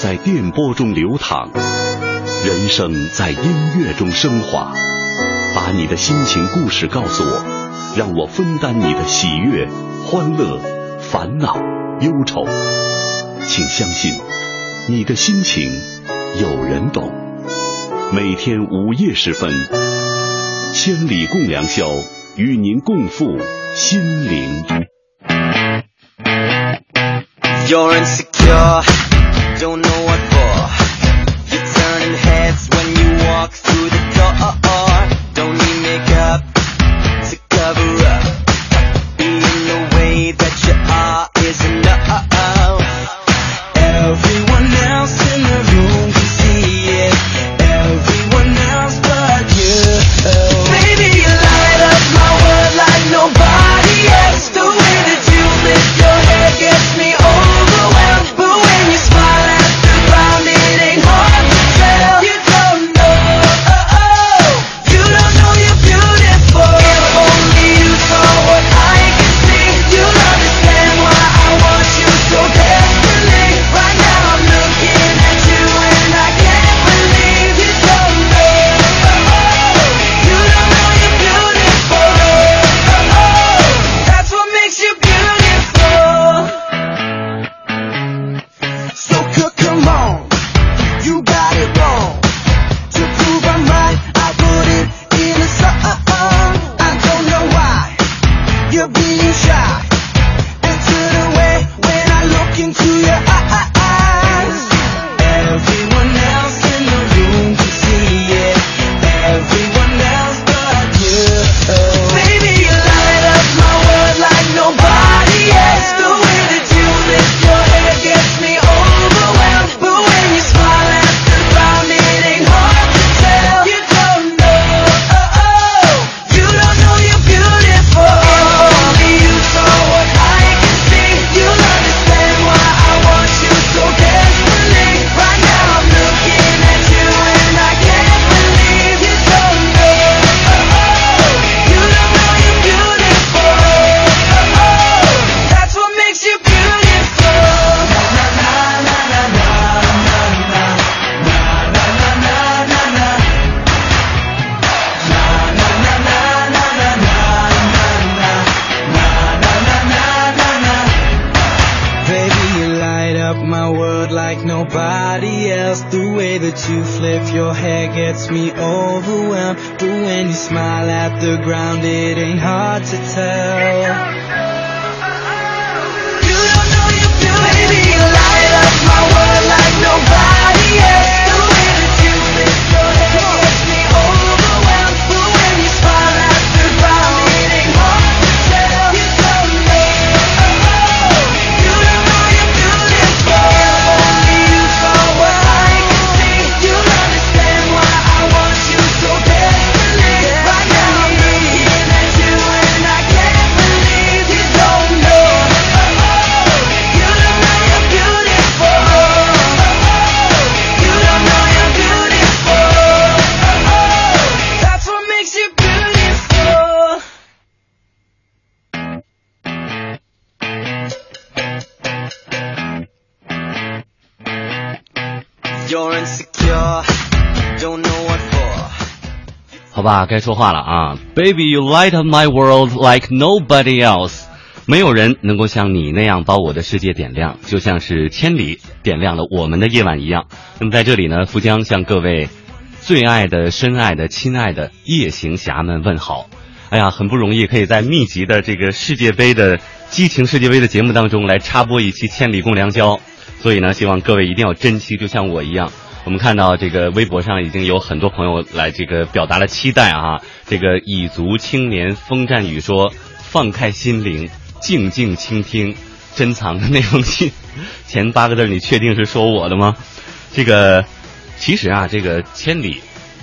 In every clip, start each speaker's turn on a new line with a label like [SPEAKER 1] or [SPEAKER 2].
[SPEAKER 1] 在电波中流淌，人生在音乐中升华。把你的心情故事告诉我，让我分担你的喜悦、欢乐、烦恼、忧愁。请相信，你的心情有人懂。每天午夜时分，千里共良宵，与您共赴心灵。You're insecure, don't know what for. You're turning heads when you walk through
[SPEAKER 2] 啊，该说话了啊！Baby, you light up my world like nobody else。没有人能够像你那样把我的世界点亮，就像是千里点亮了我们的夜晚一样。那么在这里呢，富江向各位最爱的、深爱的、亲爱的夜行侠们问好。哎呀，很不容易，可以在密集的这个世界杯的激情世界杯的节目当中来插播一期《千里共良宵》，所以呢，希望各位一定要珍惜，就像我一样。我们看到这个微博上已经有很多朋友来这个表达了期待啊。这个蚁族青年风战雨说：“放开心灵，静静倾听珍藏的那封信。”前八个字你确定是说我的吗？这个其实啊，这个千里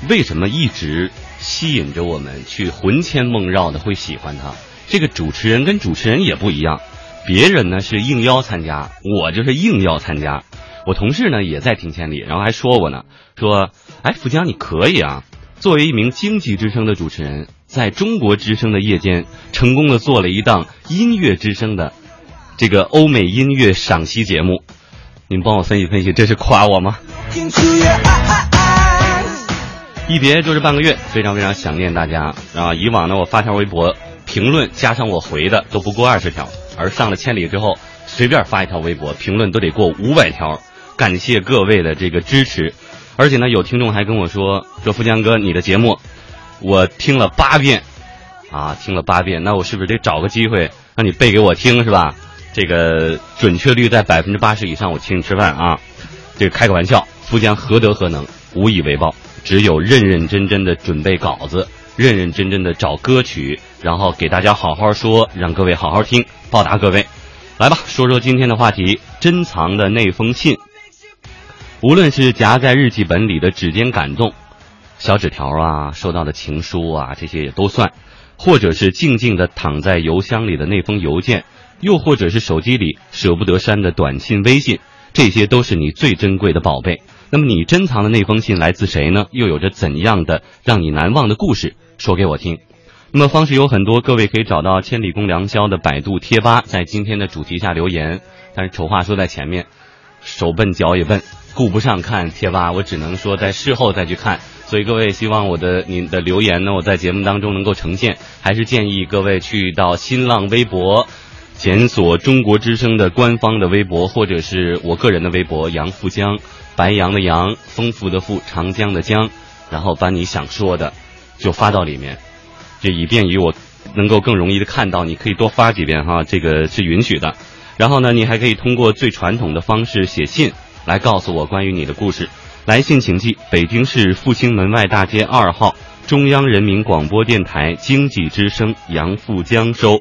[SPEAKER 2] 为什么一直吸引着我们去魂牵梦绕的会喜欢他？这个主持人跟主持人也不一样，别人呢是应邀参加，我就是硬要参加。我同事呢也在听千里，然后还说我呢，说，哎，富江你可以啊，作为一名经济之声的主持人，在中国之声的夜间，成功的做了一档音乐之声的这个欧美音乐赏析节目，你们帮我分析分析，这是夸我吗？一别就是半个月，非常非常想念大家啊！以往呢，我发条微博评论加上我回的都不过二十条，而上了千里之后，随便发一条微博评论都得过五百条。感谢各位的这个支持，而且呢，有听众还跟我说说富江哥，你的节目我听了八遍啊，听了八遍，那我是不是得找个机会让你背给我听是吧？这个准确率在百分之八十以上，我请你吃饭啊！这个开个玩笑，富江何德何能，无以为报，只有认认真真的准备稿子，认认真真的找歌曲，然后给大家好好说，让各位好好听，报答各位。来吧，说说今天的话题：珍藏的那封信。无论是夹在日记本里的指尖感动，小纸条啊，收到的情书啊，这些也都算；或者是静静的躺在邮箱里的那封邮件，又或者是手机里舍不得删的短信、微信，这些都是你最珍贵的宝贝。那么你珍藏的那封信来自谁呢？又有着怎样的让你难忘的故事？说给我听。那么方式有很多，各位可以找到“千里共良宵”的百度贴吧，在今天的主题下留言。但是丑话说在前面，手笨脚也笨，顾不上看贴吧，我只能说在事后再去看。所以各位希望我的您的留言呢，我在节目当中能够呈现，还是建议各位去到新浪微博。检索中国之声的官方的微博，或者是我个人的微博杨富江，白杨的杨，丰富的富，长江的江，然后把你想说的就发到里面，这以便于我能够更容易的看到。你可以多发几遍哈，这个是允许的。然后呢，你还可以通过最传统的方式写信来告诉我关于你的故事。来信请寄北京市复兴门外大街二号中央人民广播电台经济之声杨富江收。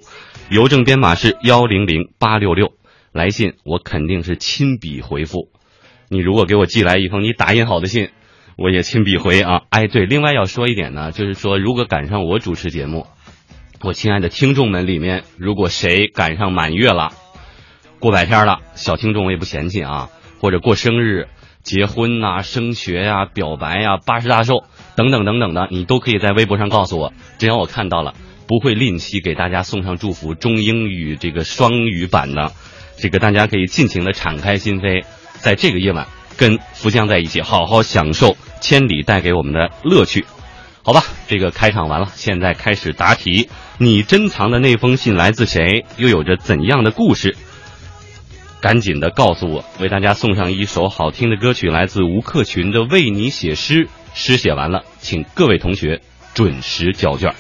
[SPEAKER 2] 邮政编码是幺零零八六六，来信我肯定是亲笔回复。你如果给我寄来一封你打印好的信，我也亲笔回啊。哎，对，另外要说一点呢，就是说如果赶上我主持节目，我亲爱的听众们里面，如果谁赶上满月了，过百天了，小听众我也不嫌弃啊，或者过生日、结婚呐、升学呀、表白呀、八十大寿等等等等的，你都可以在微博上告诉我，只要我看到了。不会吝惜给大家送上祝福，中英语这个双语版的，这个大家可以尽情的敞开心扉，在这个夜晚跟福江在一起，好好享受千里带给我们的乐趣，好吧？这个开场完了，现在开始答题。你珍藏的那封信来自谁？又有着怎样的故事？赶紧的告诉我，为大家送上一首好听的歌曲，来自吴克群的《为你写诗》。诗写完了，请各位同学准时交卷。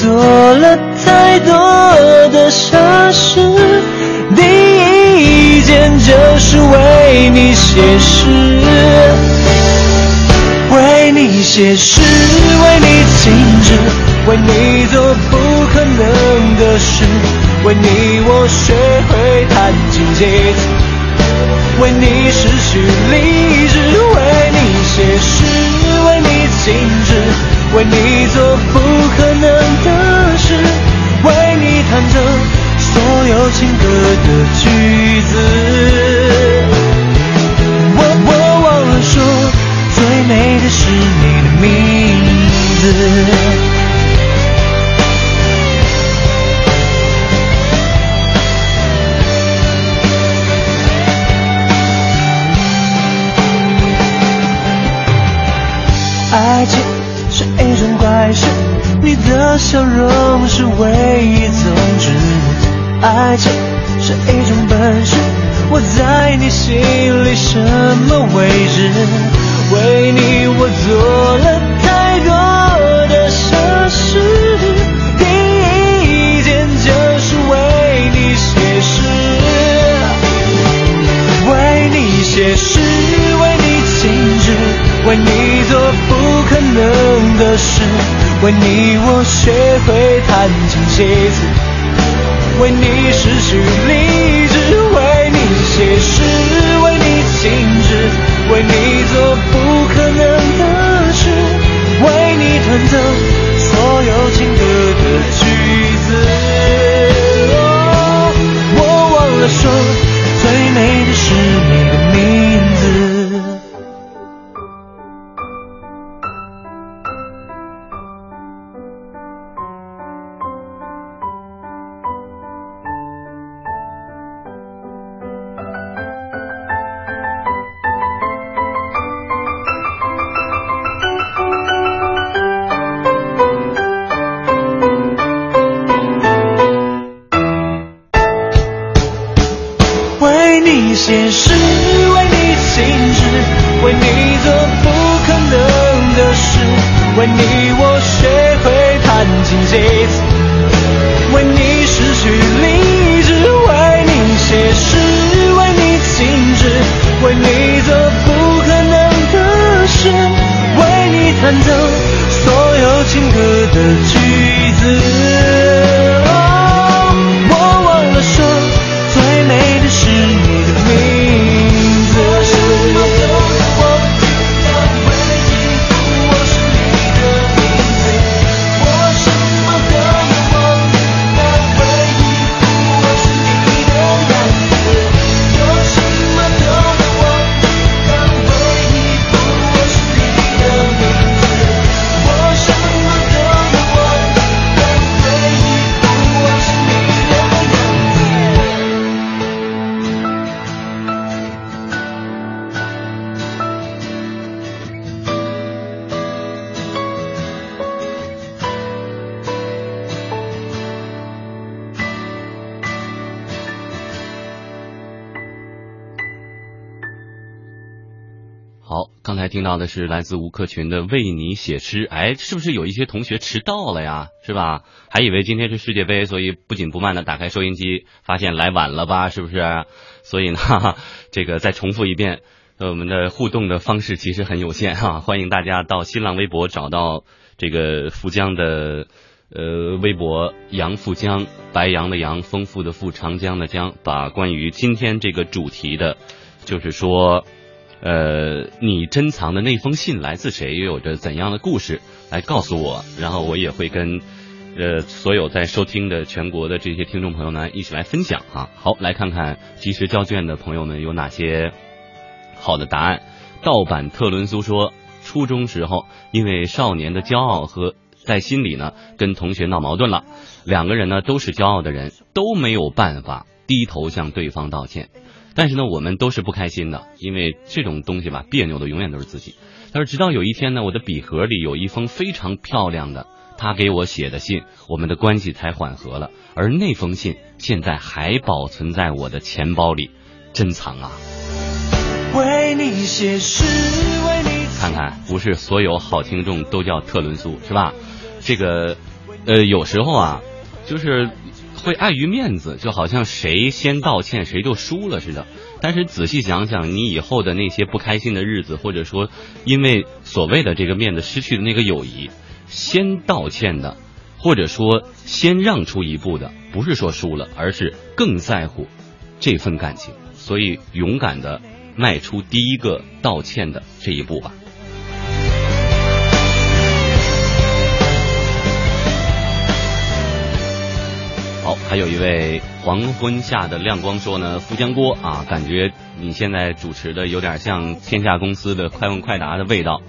[SPEAKER 3] 做了太多的傻事，第一件就是为你写诗。为你写诗，为你静止，为你做不可能
[SPEAKER 1] 的事，为你我学会弹琴写词，为你失去理智，为你写诗，为你静止，为你做不有情歌的句子。我我忘了说，最美的是你的名字。为你我学会弹琴写词，为你失去理智，为你写诗，为你静止，为你做不可能的事，为你弹奏所有情歌的句子。哦我忘了说，
[SPEAKER 2] 到的是来自吴克群的《为你写诗》。哎，是不是有一些同学迟到了呀？是吧？还以为今天是世界杯，所以不紧不慢的打开收音机，发现来晚了吧？是不是？所以呢，这个再重复一遍，呃我们的互动的方式其实很有限哈、欢迎大家到新浪微博找到这个富江的。呃，微博杨富江，白杨的杨，丰富的富，长江的江，把关于今天这个主题的，就是说，呃，你珍藏的那封信来自谁，又有着怎样的故事，来告诉我，然后我也会跟呃所有在收听的全国的这些听众朋友呢一起来分享哈。好，来看看及时交卷的朋友们有哪些好的答案。盗版特伦苏说，初中时候因为少年的骄傲和在心里呢跟同学闹矛盾了，两个人呢都是骄傲的人，都没有办法低头向对方道歉。但是呢，我们都是不开心的，因为这种东西吧，别扭的永远都是自己。他说，直到有一天呢，我的笔盒里有一封非常漂亮的他给我写的信，我们的关系才缓和了。而那封信现在还保存在我的钱包里，珍藏啊。
[SPEAKER 1] 为你写诗，为你
[SPEAKER 2] 看看，不是所有好听众都叫特伦苏，是吧？这个，呃，有时候啊，就是会碍于面子，就好像谁先道歉谁就输了似的。但是仔细想想，你以后的那些不开心的日子，或者说因为所谓的这个面子失去的那个友谊，先道歉的或者说先让出一步的，不是说输了，而是更在乎这份感情，所以勇敢的迈出第一个道歉的这一步吧。还有一位黄昏下的亮光说呢，富江锅啊，感觉你现在主持的有点像天下公司的快问快答的味道，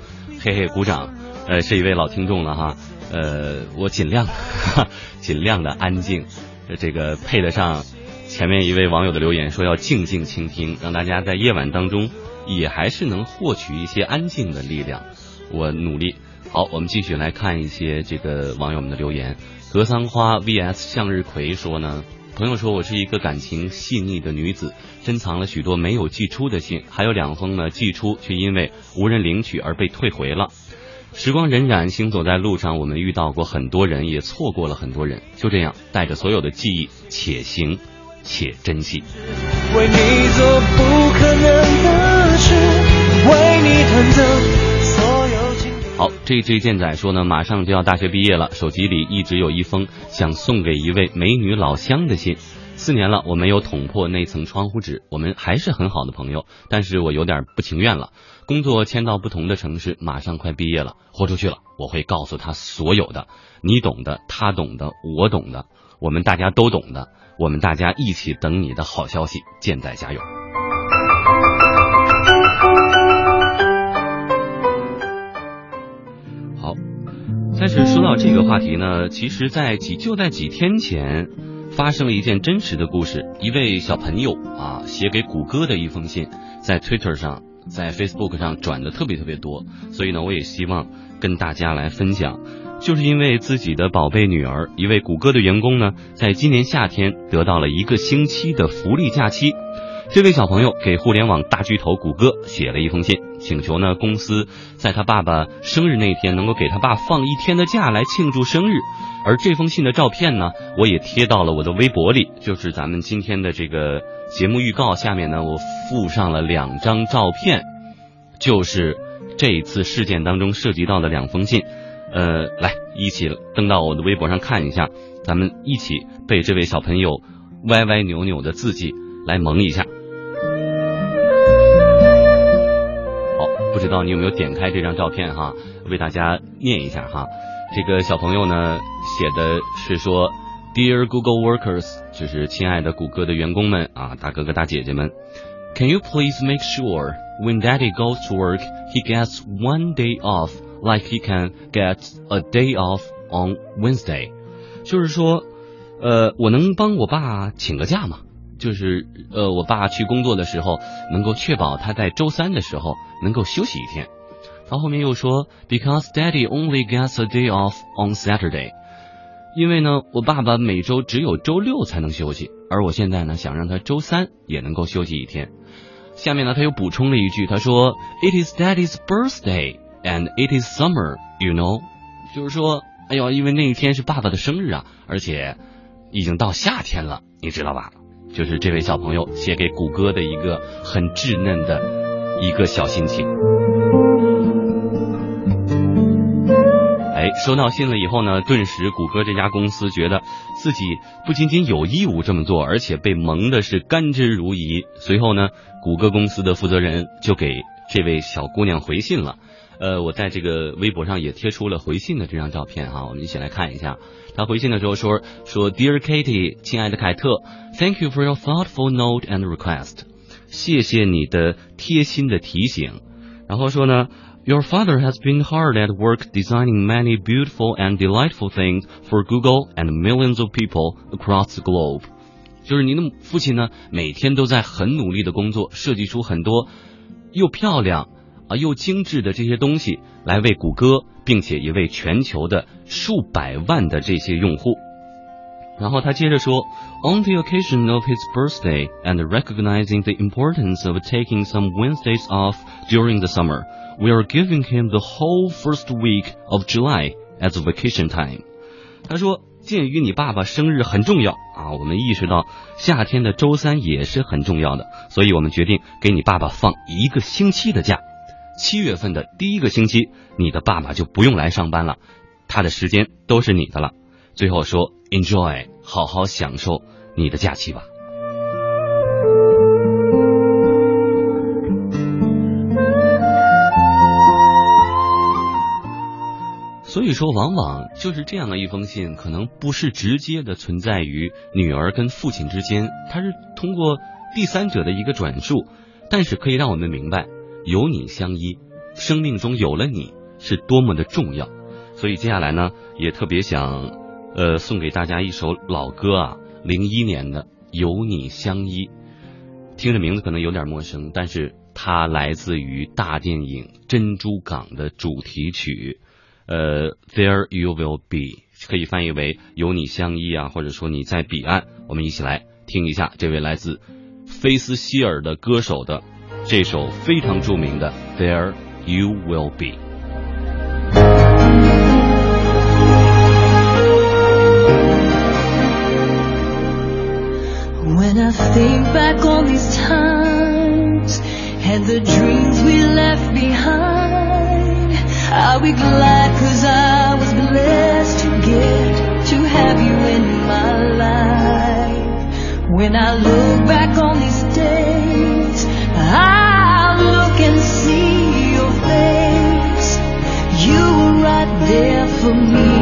[SPEAKER 2] 嘿嘿，鼓掌。呃，是一位老听众了哈，呃，我尽量 尽量的安静，这个配得上前面一位网友的留言说要静静倾听，让大家在夜晚当中也还是能获取一些安静的力量。我努力。好，我们继续来看一些这个网友们的留言。格桑花 VS 向日葵说呢，朋友说我是一个感情细腻的女子，珍藏了许多没有寄出的信，还有两封呢寄出却因为无人领取而被退回了。时光荏苒，行走在路上，我们遇到过很多人，也错过了很多人。就这样，带着所有的记忆，且行且珍惜。
[SPEAKER 3] 为你做不可能的事，为你弹奏。
[SPEAKER 2] 好，这这健仔说呢，马上就要大学毕业了，手机里一直有一封想送给一位美女老乡的信。四年了，我没有捅破那层窗户纸，我们还是很好的朋友，但是我有点不情愿了。工作迁到不同的城市，马上快毕业了，豁出去了。我会告诉他所有的，你懂的，他懂的，我懂的，我们大家都懂的，我们大家一起等你的好消息。健仔加油！但是说到这个话题呢，其实，在几就在几天前，发生了一件真实的故事。一位小朋友啊，写给谷歌的一封信，在 Twitter 上，在 Facebook 上转的特别特别多，所以呢，我也希望跟大家来分享。就是因为自己的宝贝女儿，一位谷歌的员工呢，在今年夏天得到了一个星期的福利假期。这位小朋友给互联网大巨头谷歌写了一封信，请求呢公司在他爸爸生日那天能够给他爸放一天的假来庆祝生日。而这封信的照片呢，我也贴到了我的微博里，就是咱们今天的这个节目预告下面呢，我附上了两张照片，就是这一次事件当中涉及到的两封信。呃，来一起登到我的微博上看一下，咱们一起被这位小朋友歪歪扭扭的字迹来蒙一下。不知道你有没有点开这张照片哈？为大家念一下哈。这个小朋友呢写的是说，Dear Google workers，就是亲爱的谷歌的员工们啊，大哥哥大姐姐们，Can you please make sure when Daddy goes to work, he gets one day off, like he can get a day off on Wednesday？就是说，呃，我能帮我爸请个假吗？就是呃，我爸去工作的时候，能够确保他在周三的时候能够休息一天。他后面又说，Because Daddy only gets a day off on Saturday，因为呢，我爸爸每周只有周六才能休息，而我现在呢，想让他周三也能够休息一天。下面呢，他又补充了一句，他说，It is Daddy's birthday and it is summer，you know，就是说，哎呦，因为那一天是爸爸的生日啊，而且已经到夏天了，你知道吧？就是这位小朋友写给谷歌的一个很稚嫩的一个小心情。哎，收到信了以后呢，顿时谷歌这家公司觉得自己不仅仅有义务这么做，而且被蒙的是甘之如饴。随后呢，谷歌公司的负责人就给这位小姑娘回信了。呃，我在这个微博上也贴出了回信的这张照片哈，我们一起来看一下。他回信的时候说说，Dear Katie，亲爱的凯特，Thank you for your thoughtful note and request，谢谢你的贴心的提醒。然后说呢。Your father has been hard at work designing many beautiful and delightful things for Google and millions of people across the globe。就是您的父亲呢，每天都在很努力的工作，设计出很多又漂亮啊又精致的这些东西，来为谷歌，并且也为全球的数百万的这些用户。然后他接着说，On the occasion of his birthday and recognizing the importance of taking some Wednesdays off during the summer。We are giving him the whole first week of July as vacation time。他说，鉴于你爸爸生日很重要啊，我们意识到夏天的周三也是很重要的，所以我们决定给你爸爸放一个星期的假。七月份的第一个星期，你的爸爸就不用来上班了，他的时间都是你的了。最后说 enjoy，好好享受你的假期吧。所以说，往往就是这样的一封信，可能不是直接的存在于女儿跟父亲之间，它是通过第三者的一个转述，但是可以让我们明白，有你相依，生命中有了你是多么的重要。所以接下来呢，也特别想，呃，送给大家一首老歌啊，零一年的《有你相依》，听着名字可能有点陌生，但是它来自于大电影《珍珠港》的主题曲。呃，There you will be，可以翻译为有你相依啊，或者说你在彼岸。我们一起来听一下这位来自菲斯希尔的歌手的这首非常着名的 There you will be。
[SPEAKER 4] When I think back on these times and the dreams we left behind, I'll be glad cause I was blessed to get to have you in my life. When I look back on these for me.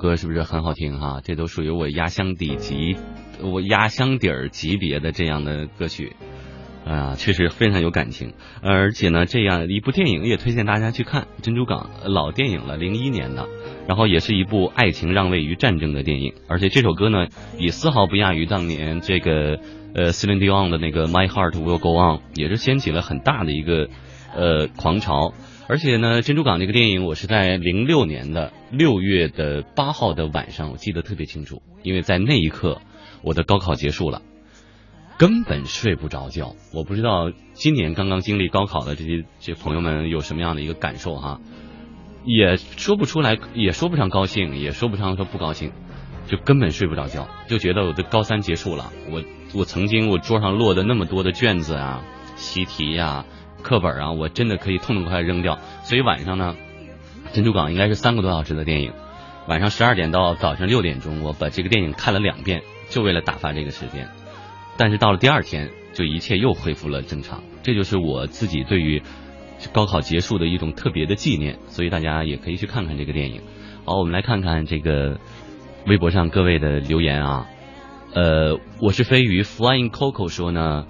[SPEAKER 2] 歌是不是很好听哈？这都属于我压箱底级，我压箱底儿级别的这样的歌曲，啊、确实非常有感情。而且呢，这样一部电影也推荐大家去看《珍珠港》，老电影了，零一年的，然后也是一部爱情让位于战争的电影。而且这首歌呢，也丝毫不亚于当年这个呃 Celine Dion 的那个《My Heart Will Go On》，也是掀起了很大的一个呃狂潮。而且呢，《珍珠港》这个电影，我是在零六年的六月的八号的晚上，我记得特别清楚，因为在那一刻，我的高考结束了，根本睡不着觉。我不知道今年刚刚经历高考的这些这朋友们有什么样的一个感受哈，也说不出来，也说不上高兴，也说不上说不高兴，就根本睡不着觉，就觉得我的高三结束了。我我曾经我桌上落的那么多的卷子啊、习题呀、课本啊，我真的可以痛痛快快扔掉。所以晚上呢，珍珠港应该是三个多小时的电影。晚上十二点到早上六点钟，我把这个电影看了两遍，就为了打发这个时间。但是到了第二天，就一切又恢复了正常。这就是我自己对于高考结束的一种特别的纪念，所以大家也可以去看看这个电影。好，我们来看看这个微博上各位的留言啊。呃，我是飞鱼 Flying Coco 说呢，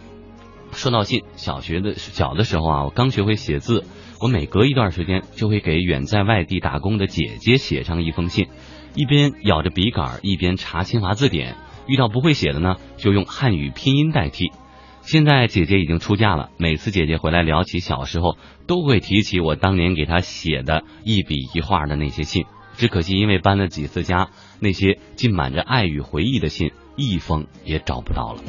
[SPEAKER 2] 收到信，小学的小的时候啊，我刚学会写字。我每隔一段时间就会给远在外地打工的姐姐写上一封信，一边咬着笔杆，一边查新华字典。遇到不会写的呢，就用汉语拼音代替。现在姐姐已经出嫁了，每次姐姐回来聊起小时候，都会提起我当年给她写的一笔一画的那些信。只可惜因为搬了几次家，那些浸满着爱与回忆的信，一封也找不到了。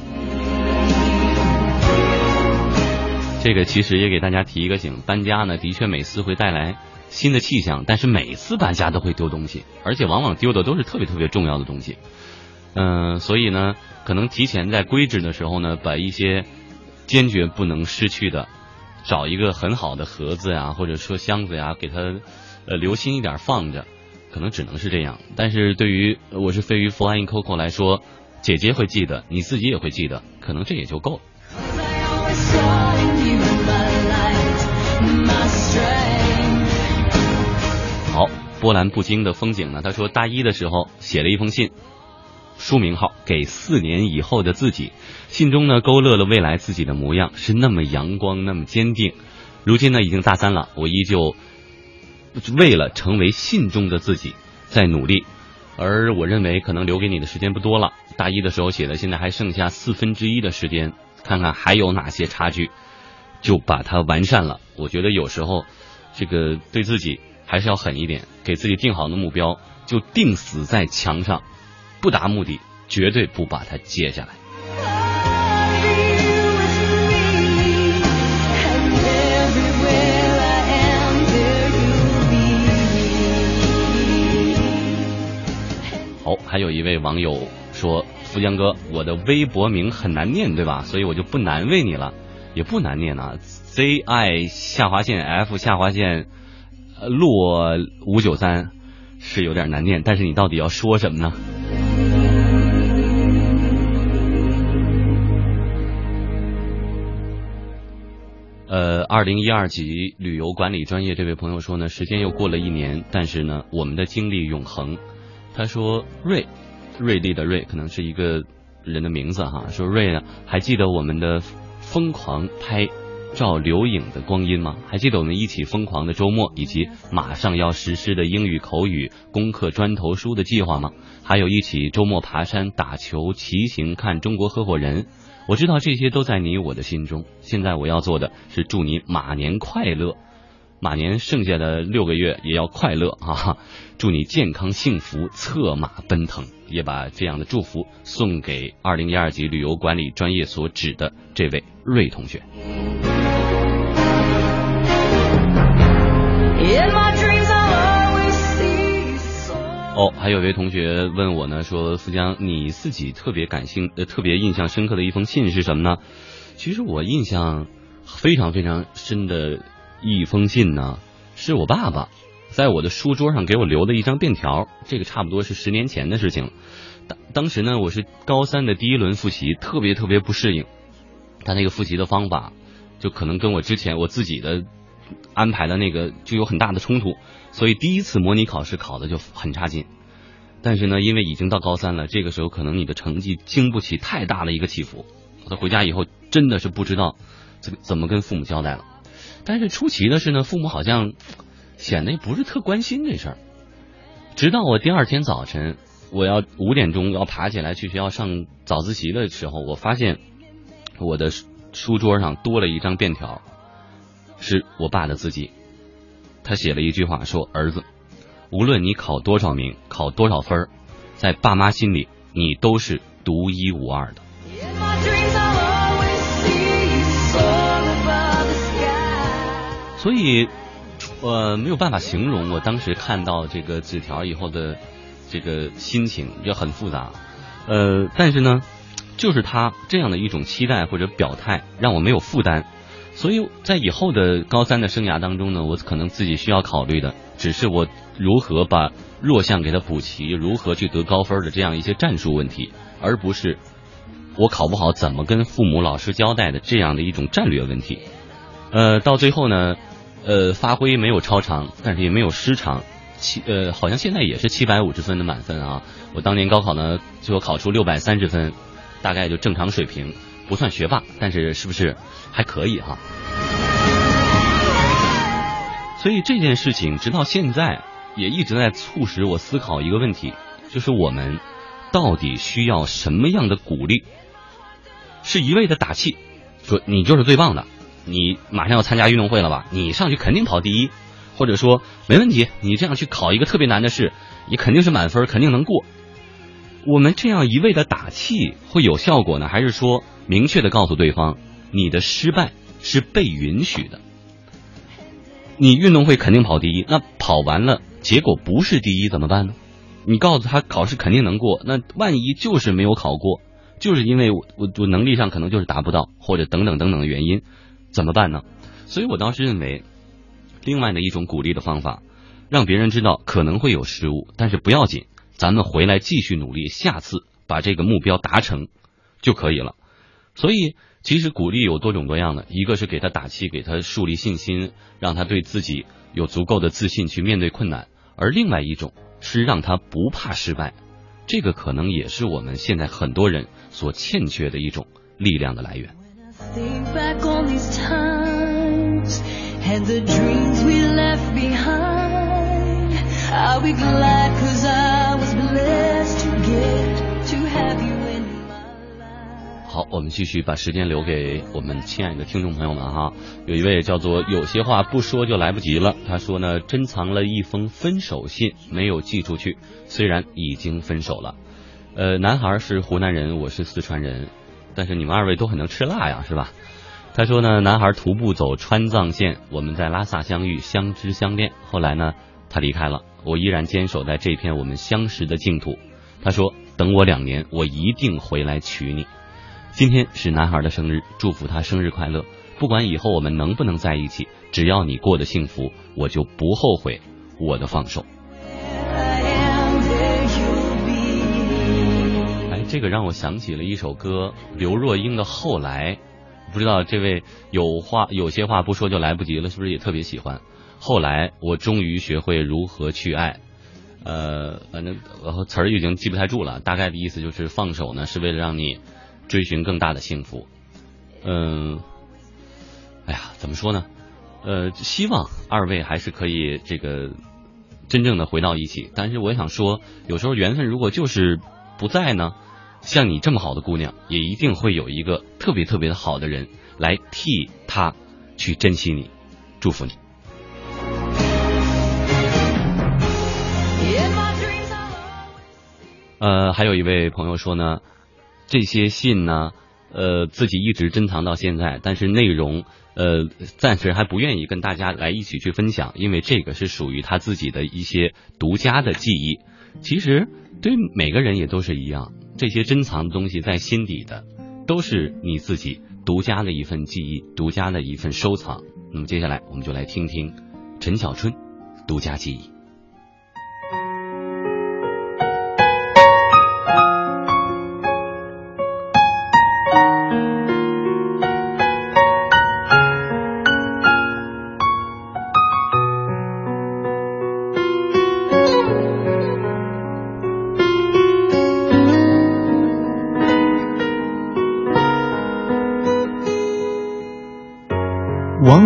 [SPEAKER 2] 这个其实也给大家提一个醒，搬家呢的确每次会带来新的气象，但是每次搬家都会丢东西，而且往往丢的都是特别特别重要的东西。嗯，所以呢，可能提前在归置的时候呢，把一些坚决不能失去的，找一个很好的盒子呀，或者说箱子呀，给它呃留心一点放着，可能只能是这样。但是对于我是飞鱼 Flying Coco 来说，姐姐会记得，你自己也会记得，可能这也就够了。波澜不惊的风景呢？他说大一的时候写了一封信，书名号给四年以后的自己。信中呢勾勒了未来自己的模样，是那么阳光，那么坚定。如今呢已经大三了，我依旧为了成为信中的自己在努力。而我认为可能留给你的时间不多了。大一的时候写的，现在还剩下四分之一的时间，看看还有哪些差距，就把它完善了。我觉得有时候这个对自己还是要狠一点，给自己定好的目标就定死在墙上，不达目的绝对不把它接下来。好，还有一位网友说：“福江哥，我的微博名很难念，对吧？所以我就不难为你了，也不难念啊，Z I 下划线 F 下划线洛五九三是有点难念，但是你到底要说什么呢？”呃，二零一二级旅游管理专业这位朋友说呢，时间又过了一年，但是呢，我们的经历永恒。他说瑞，瑞丽的瑞可能是一个人的名字哈。说瑞呢，还记得我们的疯狂拍照留影的光阴吗？还记得我们一起疯狂的周末，以及马上要实施的英语口语攻克砖头书的计划吗？还有一起周末爬山、打球、骑行、看中国合伙人。我知道这些都在你我的心中。现在我要做的是祝你马年快乐，马年剩下的六个月也要快乐啊！祝你健康幸福，策马奔腾。也把这样的祝福送给二零一二级旅游管理专业所指的这位瑞同学。哦，还有一位同学问我呢，说富江，你自己特别感兴呃特别印象深刻的一封信是什么呢？其实我印象非常非常深的一封信呢，是我爸爸在我的书桌上给我留的一张便条，这个差不多是十年前的事情。当当时呢，我是高三的第一轮复习，特别特别不适应，他那个复习的方法就可能跟我之前我自己的安排的那个就有很大的冲突，所以第一次模拟考试考的就很差劲。但是呢，因为已经到高三了，这个时候可能你的成绩经不起太大的一个起伏。他回家以后真的是不知道怎怎么跟父母交代了。但是出奇的是呢，父母好像显得也不是特关心这事儿。直到我第二天早晨，我要五点钟要爬起来去学校上早自习的时候，我发现我的书桌上多了一张便条，是我爸的自己。他写了一句话说：“儿子，无论你考多少名，考多少分儿，在爸妈心里，你都是独一无二的。所以，呃，没有办法形容我当时看到这个纸条以后的这个心情，也很复杂。呃，但是呢，就是他这样的一种期待或者表态，让我没有负担。所以在以后的高三的生涯当中呢，我可能自己需要考虑的，只是我如何把弱项给它补齐，如何去得高分的这样一些战术问题，而不是我考不好怎么跟父母、老师交代的这样的一种战略问题。呃，到最后呢，呃，发挥没有超常，但是也没有失常，七呃，好像现在也是七百五十分的满分啊。我当年高考呢，最后考出六百三十分，大概就正常水平，不算学霸，但是是不是还可以哈？所以这件事情直到现在也一直在促使我思考一个问题，就是我们到底需要什么样的鼓励？是一味的打气，说你就是最棒的，你马上要参加运动会了吧？你上去肯定跑第一，或者说没问题，你这样去考一个特别难的试，你肯定是满分，肯定能过。我们这样一味的打气会有效果呢，还是说明确的告诉对方，你的失败是被允许的？你运动会肯定跑第一，那跑完了结果不是第一怎么办呢？你告诉他考试肯定能过，那万一就是没有考过，就是因为我我我能力上可能就是达不到，或者等等等等的原因，怎么办呢？所以我倒是认为，另外的一种鼓励的方法，让别人知道可能会有失误，但是不要紧，咱们回来继续努力，下次把这个目标达成就可以了。所以，其实鼓励有多种多样的，一个是给他打气，给他树立信心，让他对自己有足够的自信去面对困难；而另外一种是让他不怕失败，这个可能也是我们现在很多人所欠缺的一种力量的来源。
[SPEAKER 4] Are we glad cause I
[SPEAKER 2] 好，我们继续把时间留给我们亲爱的听众朋友们哈。有一位叫做有些话不说就来不及了，他说呢，珍藏了一封分手信没有寄出去，虽然已经分手了。呃，男孩是湖南人，我是四川人，但是你们二位都很能吃辣呀，是吧？他说呢，男孩徒步走川藏线，我们在拉萨相遇，相知相恋。后来呢，他离开了，我依然坚守在这片我们相识的净土。他说，等我两年，我一定回来娶你。今天是男孩的生日，祝福他生日快乐。不管以后我们能不能在一起，只要你过得幸福，我就不后悔我的放手。哎，这个让我想起了一首歌，刘若英的《后来》，不知道这位有话有些话不说就来不及了，是不是也特别喜欢？后来我终于学会如何去爱，呃，反正然后词儿已经记不太住了，大概的意思就是放手呢是为了让你追寻更大的幸福。嗯，哎呀，怎么说呢？呃，希望二位还是可以这个真正的回到一起。但是我想说，有时候缘分如果就是不在呢，像你这么好的姑娘，也一定会有一个特别特别的好的人来替她去珍惜你，祝福你。呃，还有一位朋友说呢，这些信呢，呃，自己一直珍藏到现在，但是内容呃，暂时还不愿意跟大家来一起去分享，因为这个是属于他自己的一些独家的记忆。其实对每个人也都是一样，这些珍藏的东西在心底的，都是你自己独家的一份记忆，独家的一份收藏。那么接下来我们就来听听陈小春独家记忆。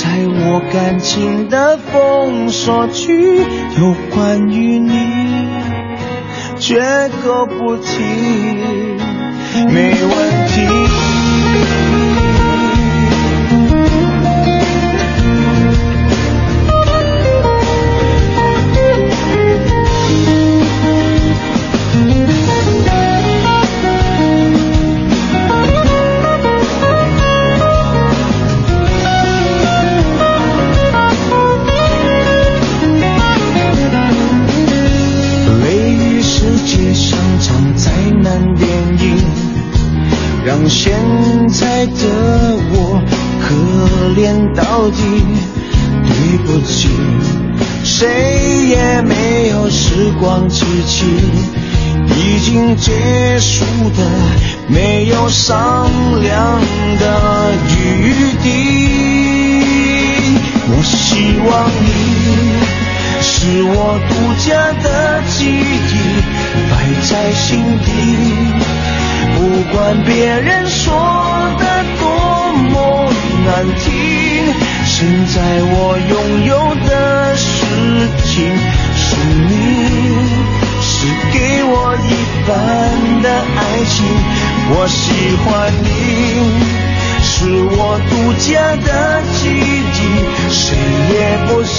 [SPEAKER 3] 在我感情的封锁区，有关于你，绝口不提，没问题。光机器，已经结束的没有商量的余地。我希望你。是我独家的记忆，摆在心底。不管别人说的多么难听，现在我拥有的事情是你，是给我一半的爱情。我喜欢你。是我独家的记忆，谁也不行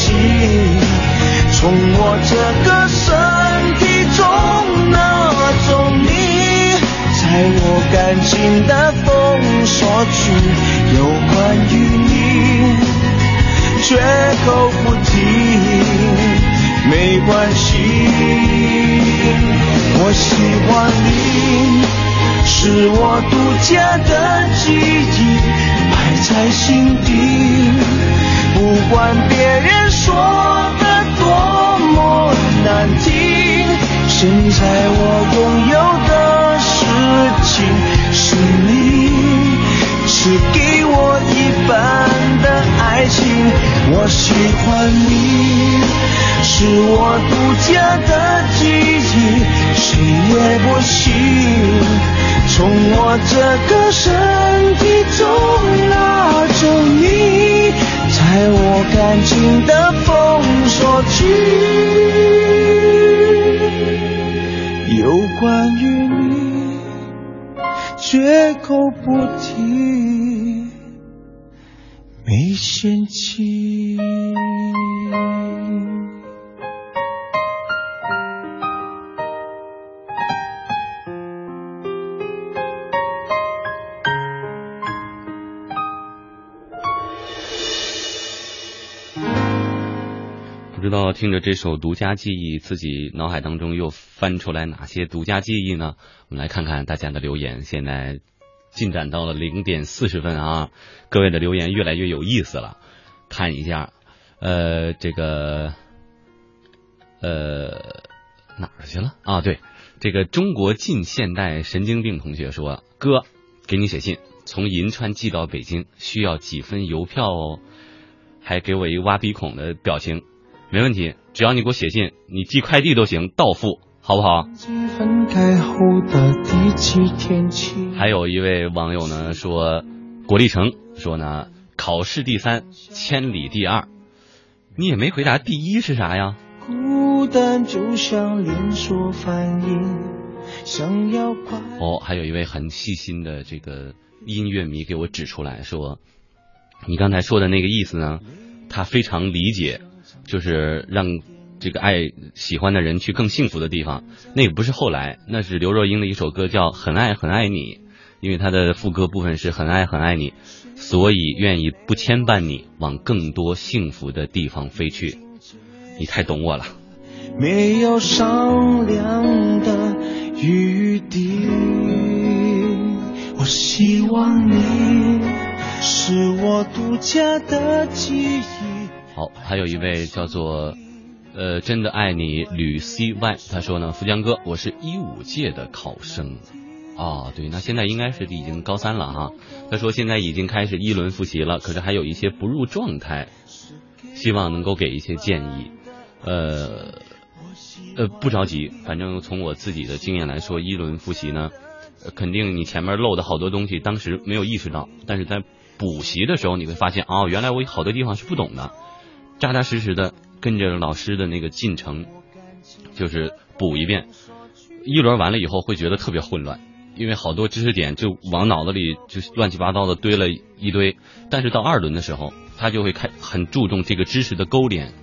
[SPEAKER 3] 从我这个身体中拿走你，在我感情的封锁区，有关于你，绝口不提，没关系，我喜欢你。是我独家的记忆，摆在心底。不管别人说的多么难听，现在我拥有的事情是你，是给我一半的爱情。我喜欢你，是我独家的记忆，谁也不行。从我这个身体中拿走你，在我感情的封锁区，有关于你，绝口不提
[SPEAKER 2] 听着这首《独家记忆》，自己脑海当中又翻出来哪些独家记忆呢？我们来看看大家的留言。现在进展到了零点四十分啊，各位的留言越来越有意思了。看一下，呃，这个，呃，哪儿去了啊？对，这个中国近现代神经病同学说：“哥，给你写信，从银川寄到北京需要几分邮票哦。”还给我一个挖鼻孔的表情。没问题，只要你给我写信，你寄快递都行，到付，好不好？
[SPEAKER 3] 分开后的第几天起？
[SPEAKER 2] 还有一位网友呢说，果粒橙说呢，考试第三，千里第二，你也没回答第一是啥呀？
[SPEAKER 3] 孤单就像连锁反应，想要快。
[SPEAKER 2] 哦，还有一位很细心的这个音乐迷给我指出来说，你刚才说的那个意思呢，他非常理解，就是让这个爱喜欢的人去更幸福的地方。那个不是后来，那是刘若英的一首歌叫《很爱很爱你》，因为它的副歌部分是很爱很爱你，所以愿意不牵绊你往更多幸福的地方飞去。你太懂我了。
[SPEAKER 3] 没有商量的余地。我希望你是我独家的记忆。
[SPEAKER 2] 好，还有一位叫做呃真的爱你吕 CY，他说呢，富江哥，我是一五届的考生。哦，对，那现在应该是已经高三了哈。他说现在已经开始一轮复习了，可是还有一些不入状态，希望能够给一些建议。呃呃，不着急，反正从我自己的经验来说，一轮复习呢，肯定你前面漏的好多东西，当时没有意识到，但是在补习的时候，你会发现，哦，原来我好多地方是不懂的，扎扎实实的跟着老师的那个进程，就是补一遍，一轮完了以后会觉得特别混乱，因为好多知识点就往脑子里就乱七八糟的堆了一堆，但是到二轮的时候，他就会开很注重这个知识的勾连，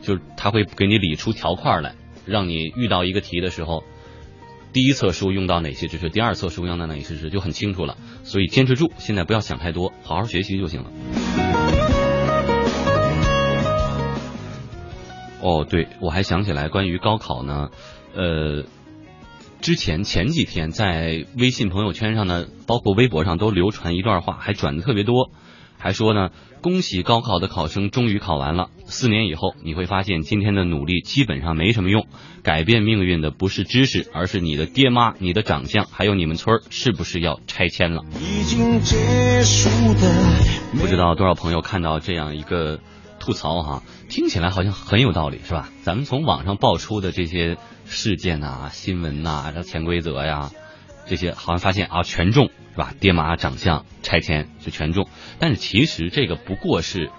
[SPEAKER 2] 就是他会给你理出条块来，让你遇到一个题的时候，第一册书用到哪些知识，第二册书用到哪些知识就很清楚了。所以坚持住，现在不要想太多，好好学习就行了。哦，对，我还想起来关于高考呢，呃，之前前几天在微信朋友圈上呢，包括微博上都流传一段话，还转的特别多，还说呢，恭喜高考的考生终于考完了。四年以后，你会发现今天的努力基本上没什么用，改变命运的不是知识，而是你的爹妈、你的长相，还有你们村儿是不是要拆迁了？
[SPEAKER 3] 已经结束的
[SPEAKER 2] 不知道多少朋友看到这样一个吐槽哈，听起来好像很有道理，是吧？咱们从网上爆出的这些事件呐、新闻呐、这潜规则呀，这些好像发现啊全中是吧？爹妈长相拆迁就全中，但是其实这个不过是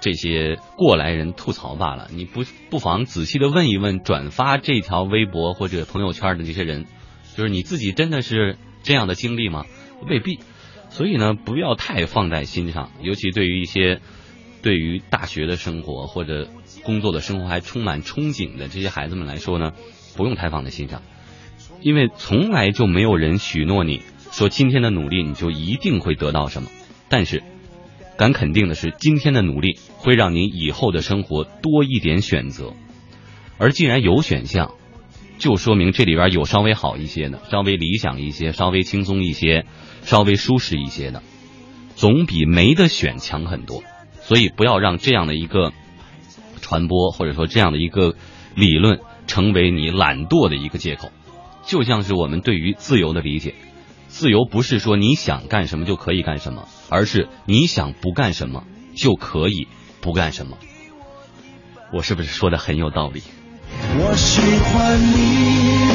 [SPEAKER 2] 这些过来人吐槽罢了。你不不妨仔细的问一问转发这条微博或者朋友圈的这些人，就是你自己真的是这样的经历吗？未必。所以呢，不要太放在心上，尤其对于一些对于大学的生活或者工作的生活还充满憧憬的这些孩子们来说呢，不用太放在心上，因为从来就没有人许诺你说今天的努力你就一定会得到什么，但是敢肯定的是，今天的努力会让你以后的生活多一点选择，而既然有选项，就说明这里边有稍微好一些的，稍微理想一些，稍微轻松一些，稍微舒适一些的，总比没得选强很多。所以不要让这样的一个传播或者说这样的一个理论成为你懒惰的一个借口。就像是我们对于自由的理解，自由不是说你想干什么就可以干什么，而是你想不干什么就可以不干什么。我是不是说的很有道理？
[SPEAKER 3] 我喜欢你，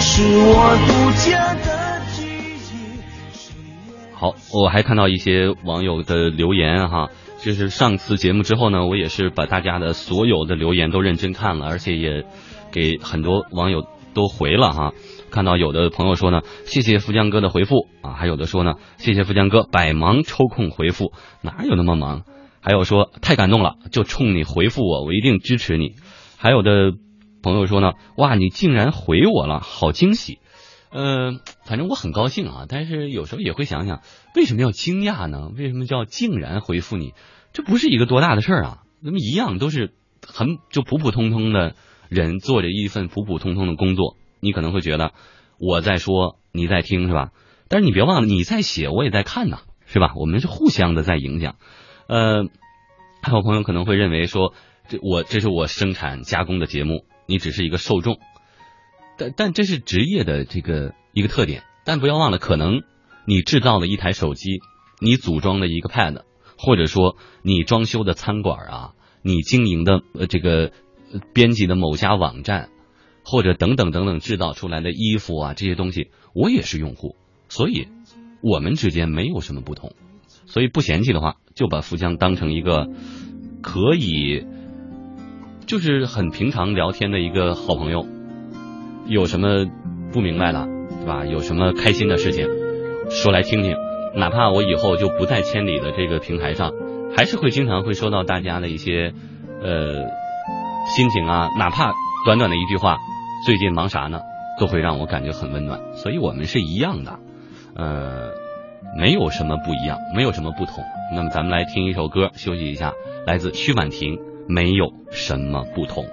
[SPEAKER 3] 是我独家的记忆。
[SPEAKER 2] 好，我还看到一些网友的留言哈，就是上次节目之后呢，我也是把大家的所有的留言都认真看了，而且也给很多网友都回了哈。看到有的朋友说呢，谢谢富江哥的回复啊，还有的说呢，谢谢富江哥百忙抽空回复，哪有那么忙？还有说太感动了，就冲你回复我，我一定支持你。还有的朋友说呢，哇，你竟然回我了，好惊喜。嗯、反正我很高兴啊，但是有时候也会想想，为什么要惊讶呢？为什么叫竟然回复你？这不是一个多大的事儿啊，那么一样都是很就普普通通的人做着一份普普通通的工作，你可能会觉得我在说，你在听是吧？但是你别忘了，你在写，我也在看呐，是吧？我们是互相的在影响。呃，还有朋友可能会认为说，这我这是我生产加工的节目，你只是一个受众。但但这是职业的这个一个特点，但不要忘了，可能你制造了一台手机，你组装了一个 Pad，或者说你装修的餐馆啊，你经营的呃这个编辑的某家网站，或者等等等等制造出来的衣服啊这些东西，我也是用户，所以我们之间没有什么不同，所以不嫌弃的话，就把富江当成一个可以就是很平常聊天的一个好朋友。有什么不明白的，对吧？有什么开心的事情，说来听听。哪怕我以后就不在千里的这个平台上，还是会经常会收到大家的一些呃心情啊，哪怕短短的一句话，最近忙啥呢，都会让我感觉很温暖。所以我们是一样的，呃，没有什么不一样，没有什么不同。那么咱们来听一首歌，休息一下，来自曲婉婷，《没有什么不同》。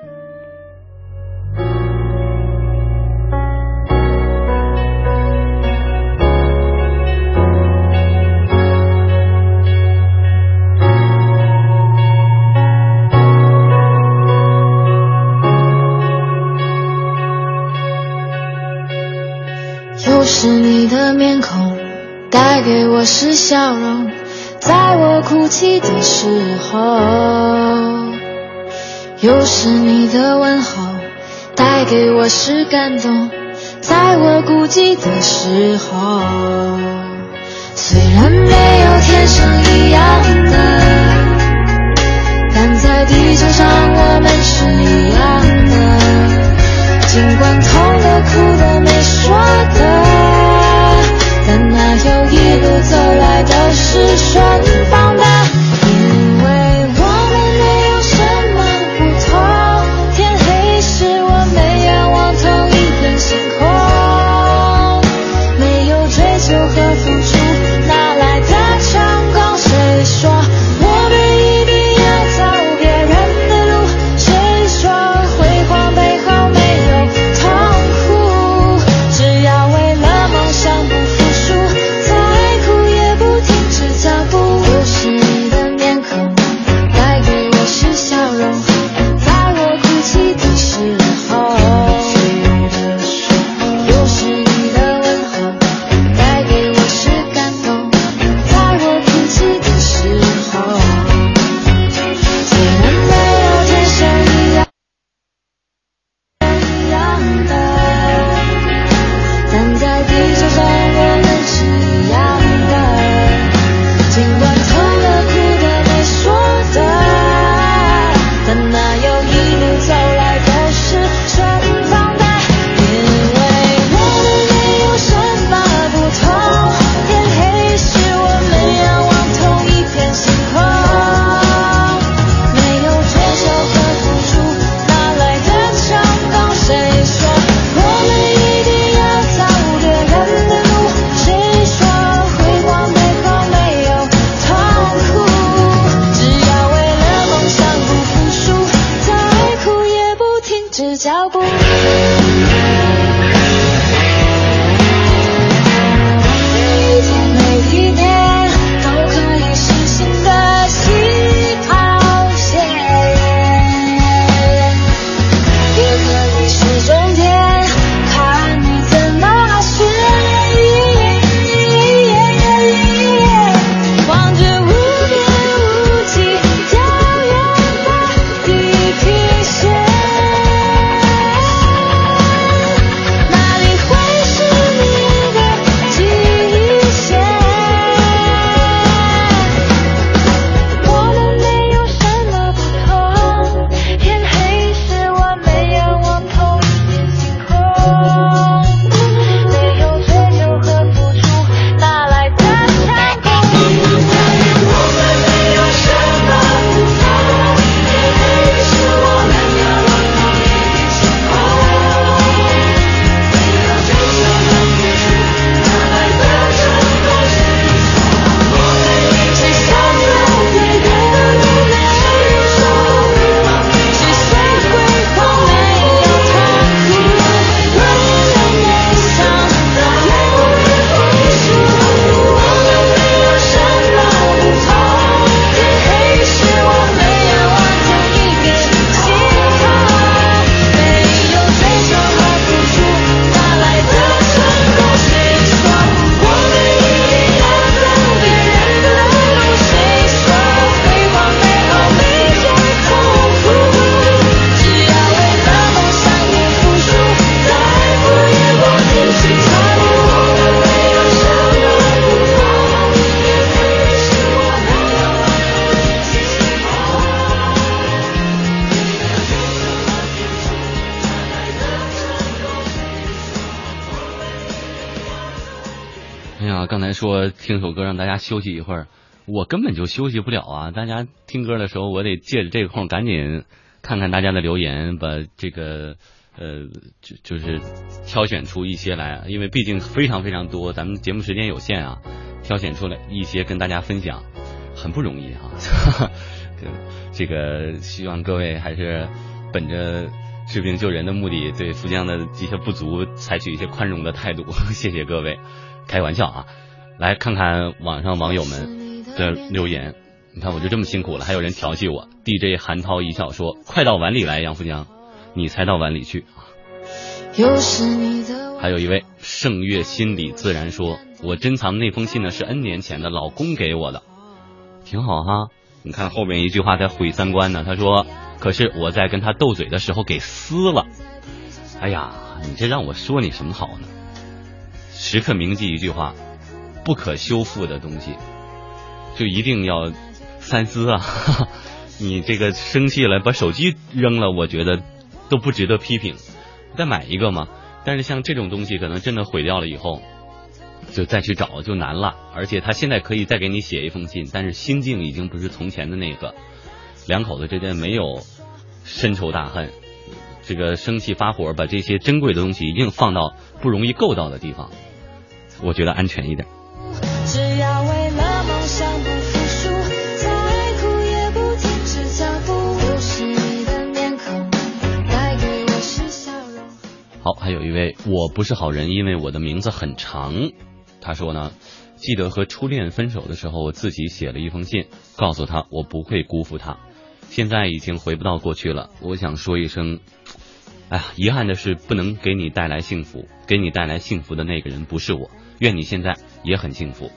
[SPEAKER 4] 是你的面孔，带给我是笑容，在我哭泣的时候；又是你的问候，带给我是感动，在我孤寂的时候。虽然没有天生一样的，但在地球上我们是一样的。尽管痛的、哭的、没说的，路走来都是顺
[SPEAKER 2] 风让大家休息一会儿，我根本就休息不了啊！大家听歌的时候，我得借着这个空赶紧看看大家的留言，把这个呃就就是挑选出一些来，因为毕竟非常非常多，咱们节目时间有限啊，挑选出来一些跟大家分享，很不容易啊。这个希望各位还是本着治病救人的目的，对福江的一些不足采取一些宽容的态度。谢谢各位，开玩笑啊！来看看网上网友们的留言，你看我就这么辛苦了，还有人调戏我。DJ 韩涛一笑说：“快到碗里来，杨福江，你才到碗里去。”
[SPEAKER 5] 又是你的
[SPEAKER 2] 还有一位盛月心里自然说：“我珍藏那封信呢，是 N 年前的老公给我的，挺好哈。你看后面一句话在毁三观呢，他说：‘可是我在跟他斗嘴的时候给撕了。’哎呀，你这让我说你什么好呢？时刻铭记一句话：不可修复的东西，就一定要三思啊！你这个生气了，把手机扔了，我觉得都不值得批评。再买一个嘛。但是像这种东西，可能真的毁掉了以后，就再去找就难了。而且他现在可以再给你写一封信，但是心境已经不是从前的那个。两口子之间没有深仇大恨，这个生气发火，把这些珍贵的东西一定放到不容易够到的地方，我觉得安全一点。好，还有一位，我不是好人，因为我的名字很长。他说呢，记得和初恋分手的时候，我自己写了一封信，告诉他我不会辜负他。现在已经回不到过去了，我想说一声，哎呀，遗憾的是不能给你带来幸福，给你带来幸福的那个人不是我。愿你现在也很幸福，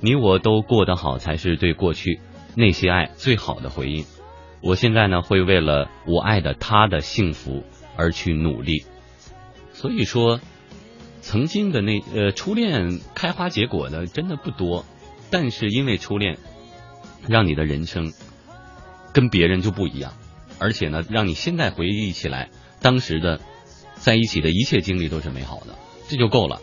[SPEAKER 2] 你我都过得好，才是对过去那些爱最好的回应。我现在呢，会为了我爱的他的幸福而去努力。所以说，曾经的那呃初恋开花结果的真的不多，但是因为初恋，让你的人生跟别人就不一样，而且呢，让你现在回忆起来，当时的在一起的一切经历都是美好的，这就够了。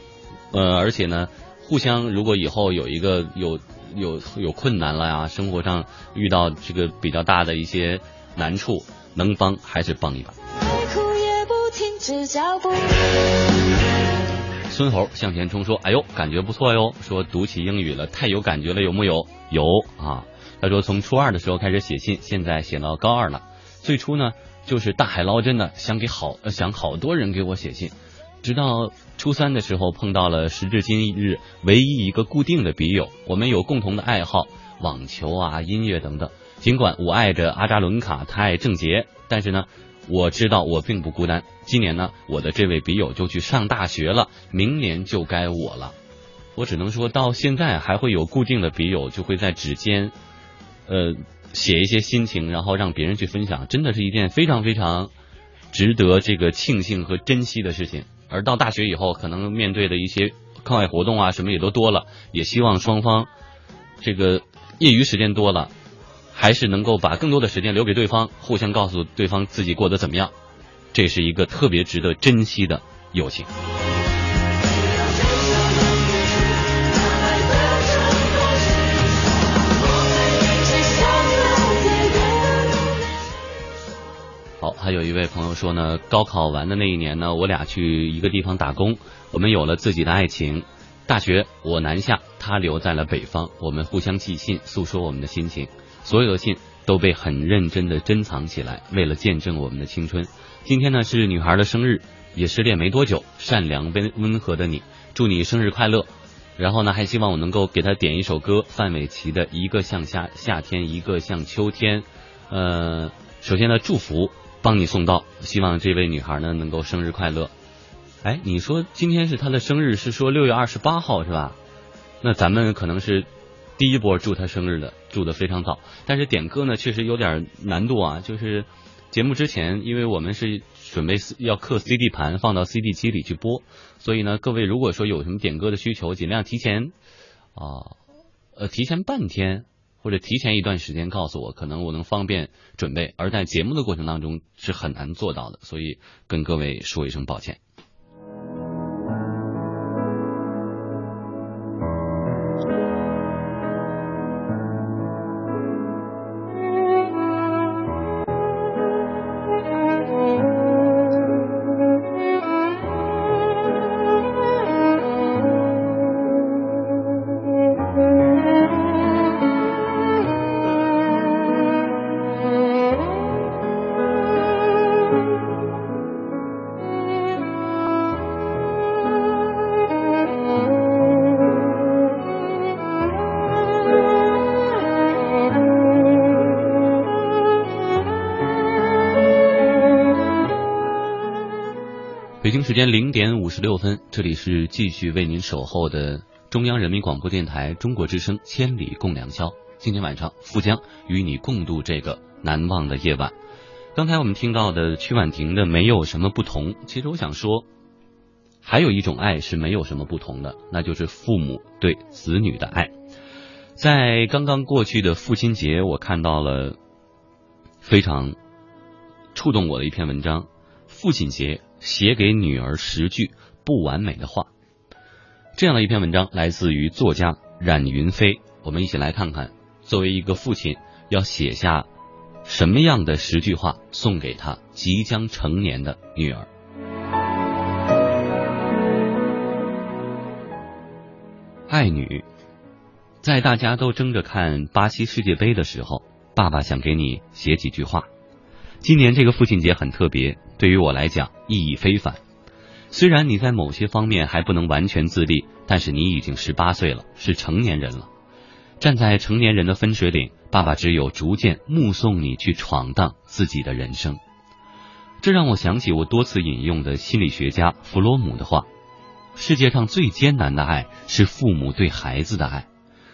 [SPEAKER 2] 呃，而且呢，互相如果以后有一个有有有困难了呀，生活上遇到这个比较大的一些难处，能帮还是帮一把。孙猴向前冲说：“哎呦，感觉不错哟！说读起英语了，太有感觉了，有木有？有啊。他说从初二的时候开始写信，现在写到高二了。最初呢，就是大海捞针的，想给好想好多人给我写信。直到初三的时候碰到了时至今日唯一一个固定的笔友，我们有共同的爱好，网球啊、音乐等等。尽管我爱着阿扎伦卡，他爱郑洁，但是呢，我知道我并不孤单。今年呢，我的这位笔友就去上大学了，明年就该我了。我只能说到现在还会有固定的笔友，就会在指尖，呃，写一些心情，然后让别人去分享，真的是一件非常非常值得这个庆幸和珍惜的事情。而到大学以后，可能面对的一些课外活动啊，什么也都多了，也希望双方这个业余时间多了，还是能够把更多的时间留给对方，互相告诉对方自己过得怎么样，这是一个特别值得珍惜的友情。好，还有一位朋友说呢，高考完的那一年呢，我俩去一个地方打工，我们有了自己的爱情。大学我南下，他留在了北方，我们互相寄信，诉说我们的心情。所有的信都被很认真的珍藏起来，为了见证我们的青春。今天呢是女孩的生日，也失恋没多久，善良温温和的你，祝你生日快乐。然后呢，还希望我能够给他点一首歌，范玮琪的《一个像夏夏天，一个像秋天》。呃，首先呢，祝福帮你送到，希望这位女孩呢能够生日快乐。哎，你说今天是她的生日，是说六月二十八号是吧？那咱们可能是第一波祝她生日的，祝的非常早。但是点歌呢，确实有点难度啊。就是节目之前，因为我们是准备要刻 CD 盘放到 CD 机里去播，所以呢，各位如果说有什么点歌的需求，尽量提前啊呃提前半天或者提前一段时间告诉我，可能我能方便准备。而在节目的过程当中是很难做到的，所以跟各位说一声抱歉。时间零点五十六分，这里是继续为您守候的中央人民广播电台中国之声《千里共良宵》。今天晚上，富江与你共度这个难忘的夜晚。刚才我们听到的曲婉婷的没有什么不同，其实我想说，还有一种爱是没有什么不同的，那就是父母对子女的爱。在刚刚过去的父亲节，我看到了非常触动我的一篇文章，《父亲节写给女儿十句不完美的话》。这样的一篇文章来自于作家冉云飞，我们一起来看看，作为一个父亲要写下什么样的十句话送给他即将成年的女儿。爱女，在大家都争着看巴西世界杯的时候，爸爸想给你写几句话。今年这个父亲节很特别，对于我来讲意义非凡。虽然你在某些方面还不能完全自立，但是你已经十八岁了，是成年人了。站在成年人的分水岭，爸爸只有逐渐目送你去闯荡自己的人生。这让我想起我多次引用的心理学家弗洛姆的话。世界上最艰难的爱是父母对孩子的爱，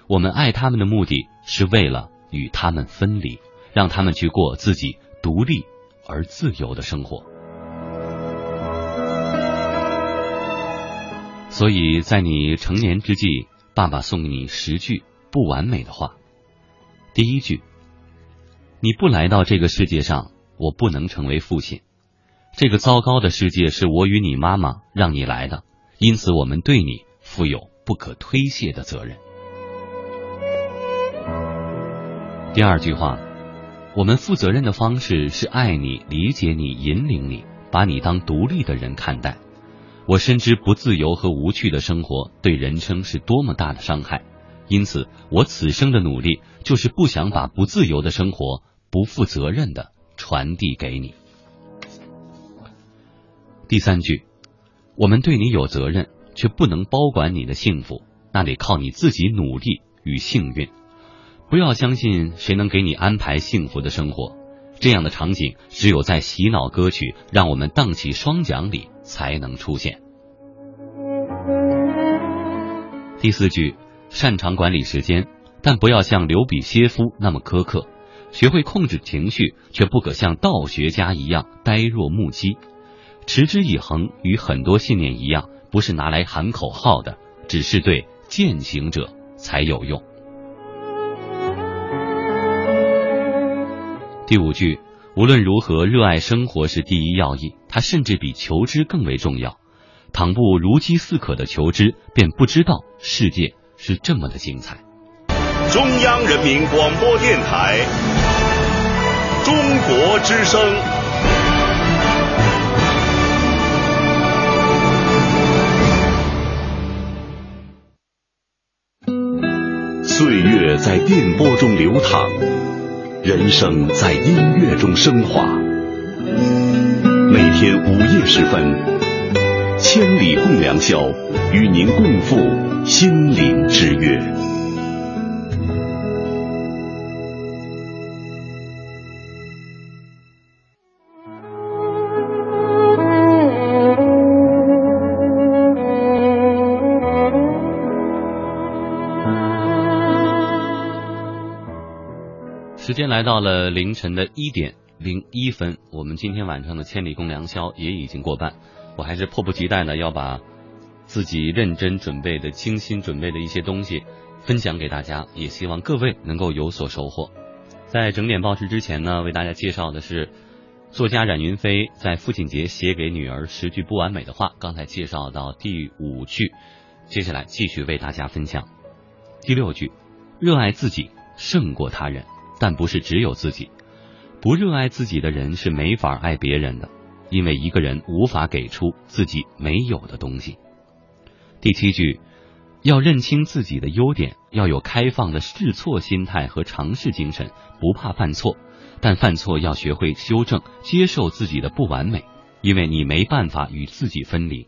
[SPEAKER 2] 我们爱他们的目的是为了与他们分离，让他们去过自己独立而自由的生活。所以在你成年之际，爸爸送你十句不完美的话。第一句：你不来到这个世界上，我不能成为父亲。这个糟糕的世界是我与你妈妈让你来的。因此，我们对你负有不可推卸的责任。第二句话，我们负责任的方式是爱你、理解你、引领你，把你当独立的人看待。我深知不自由和无趣的生活对人生是多么大的伤害，因此，我此生的努力就是不想把不自由的生活、不负责任的传递给你。第三句。我们对你有责任，却不能包管你的幸福，那得靠你自己努力与幸运。不要相信谁能给你安排幸福的生活，这样的场景只有在洗脑歌曲《让我们荡起双桨》里才能出现。第四句，擅长管理时间，但不要像刘比歇夫那么苛刻，学会控制情绪，却不可像道学家一样呆若木鸡。持之以恒与很多信念一样，不是拿来喊口号的，只是对践行者才有用。第五句，无论如何，热爱生活是第一要义，它甚至比求知更为重要。倘不如饥似渴的求知，便不知道世界是这么的精彩。
[SPEAKER 6] 中央人民广播电台，中国之声。岁月在电波中流淌，人生在音乐中升华。每天午夜时分，千里共良宵，与您共赴心灵之约。
[SPEAKER 2] 间来到了凌晨的一点零一分，我们今天晚上的千里共良宵也已经过半，我还是迫不及待的要把自己认真准备的、精心准备的一些东西分享给大家，也希望各位能够有所收获。在整点报时之前呢，为大家介绍的是作家冉云飞在父亲节写给女儿十句不完美的话，刚才介绍到第五句，接下来继续为大家分享第六句：热爱自己胜过他人。但不是只有自己，不热爱自己的人是没法爱别人的，因为一个人无法给出自己没有的东西。第七句，要认清自己的优点，要有开放的试错心态和尝试精神，不怕犯错，但犯错要学会修正，接受自己的不完美，因为你没办法与自己分离。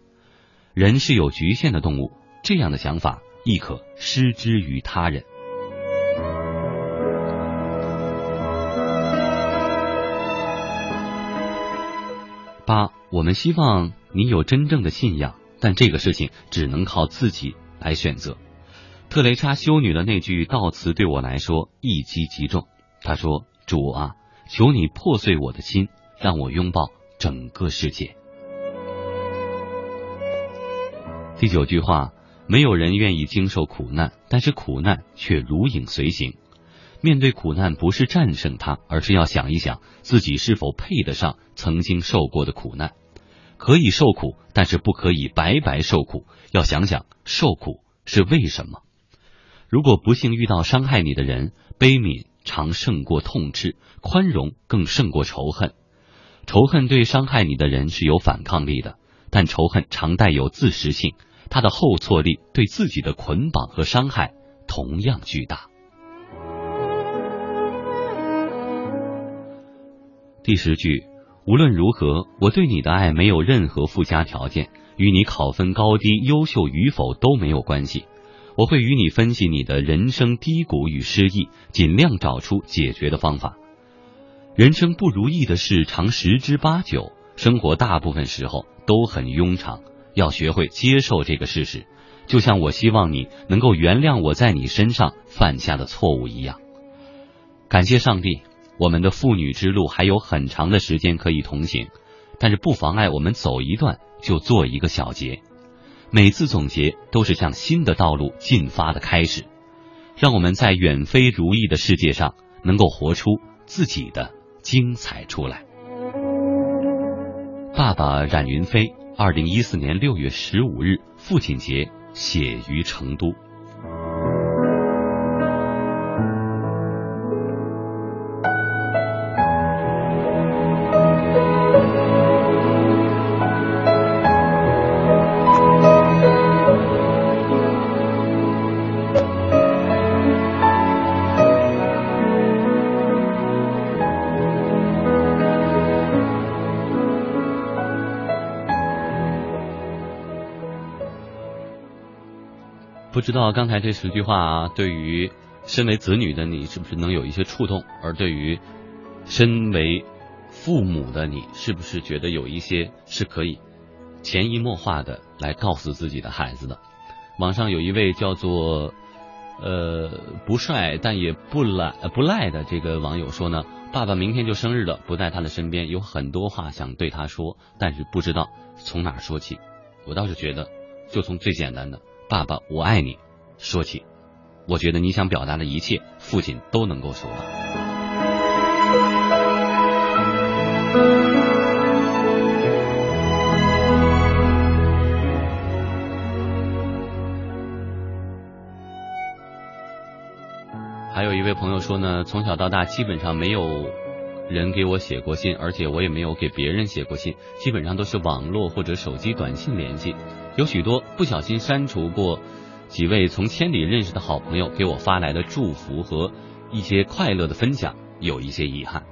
[SPEAKER 2] 人是有局限的动物，这样的想法亦可施之于他人。八，我们希望你有真正的信仰，但这个事情只能靠自己来选择。特蕾莎修女的那句悼词对我来说一击即中。她说：“主啊，求你破碎我的心，让我拥抱整个世界。”第九句话，没有人愿意经受苦难，但是苦难却如影随形。面对苦难，不是战胜它，而是要想一想自己是否配得上曾经受过的苦难。可以受苦，但是不可以白白受苦。要想想受苦是为什么。如果不幸遇到伤害你的人，悲悯常胜过痛斥，宽容更胜过仇恨。仇恨对伤害你的人是有反抗力的，但仇恨常带有自食性，它的后挫力对自己的捆绑和伤害同样巨大。第十句，无论如何，我对你的爱没有任何附加条件，与你考分高低、优秀与否都没有关系。我会与你分析你的人生低谷与失意，尽量找出解决的方法。人生不如意的事常十之八九，生活大部分时候都很庸常，要学会接受这个事实。就像我希望你能够原谅我在你身上犯下的错误一样。感谢上帝。我们的父女之路还有很长的时间可以同行，但是不妨碍我们走一段就做一个小结。每次总结都是向新的道路进发的开始，让我们在远非如意的世界上能够活出自己的精彩出来。爸爸冉云飞，二零一四年六月十五日父亲节，写于成都。不知道刚才这十句话啊，对于身为子女的你是不是能有一些触动？而对于身为父母的你，是不是觉得有一些是可以潜移默化的来告诉自己的孩子的？网上有一位叫做呃不帅但也不懒不赖的这个网友说呢，爸爸明天就生日了，不在他的身边，有很多话想对他说，但是不知道从哪说起。我倒是觉得，就从最简单的。爸爸，我爱你。说起，我觉得你想表达的一切，父亲都能够收到。还有一位朋友说呢，从小到大基本上没有人给我写过信，而且我也没有给别人写过信，基本上都是网络或者手机短信联系。有许多不小心删除过几位从千里认识的好朋友给我发来的祝福和一些快乐的分享，有一些遗憾。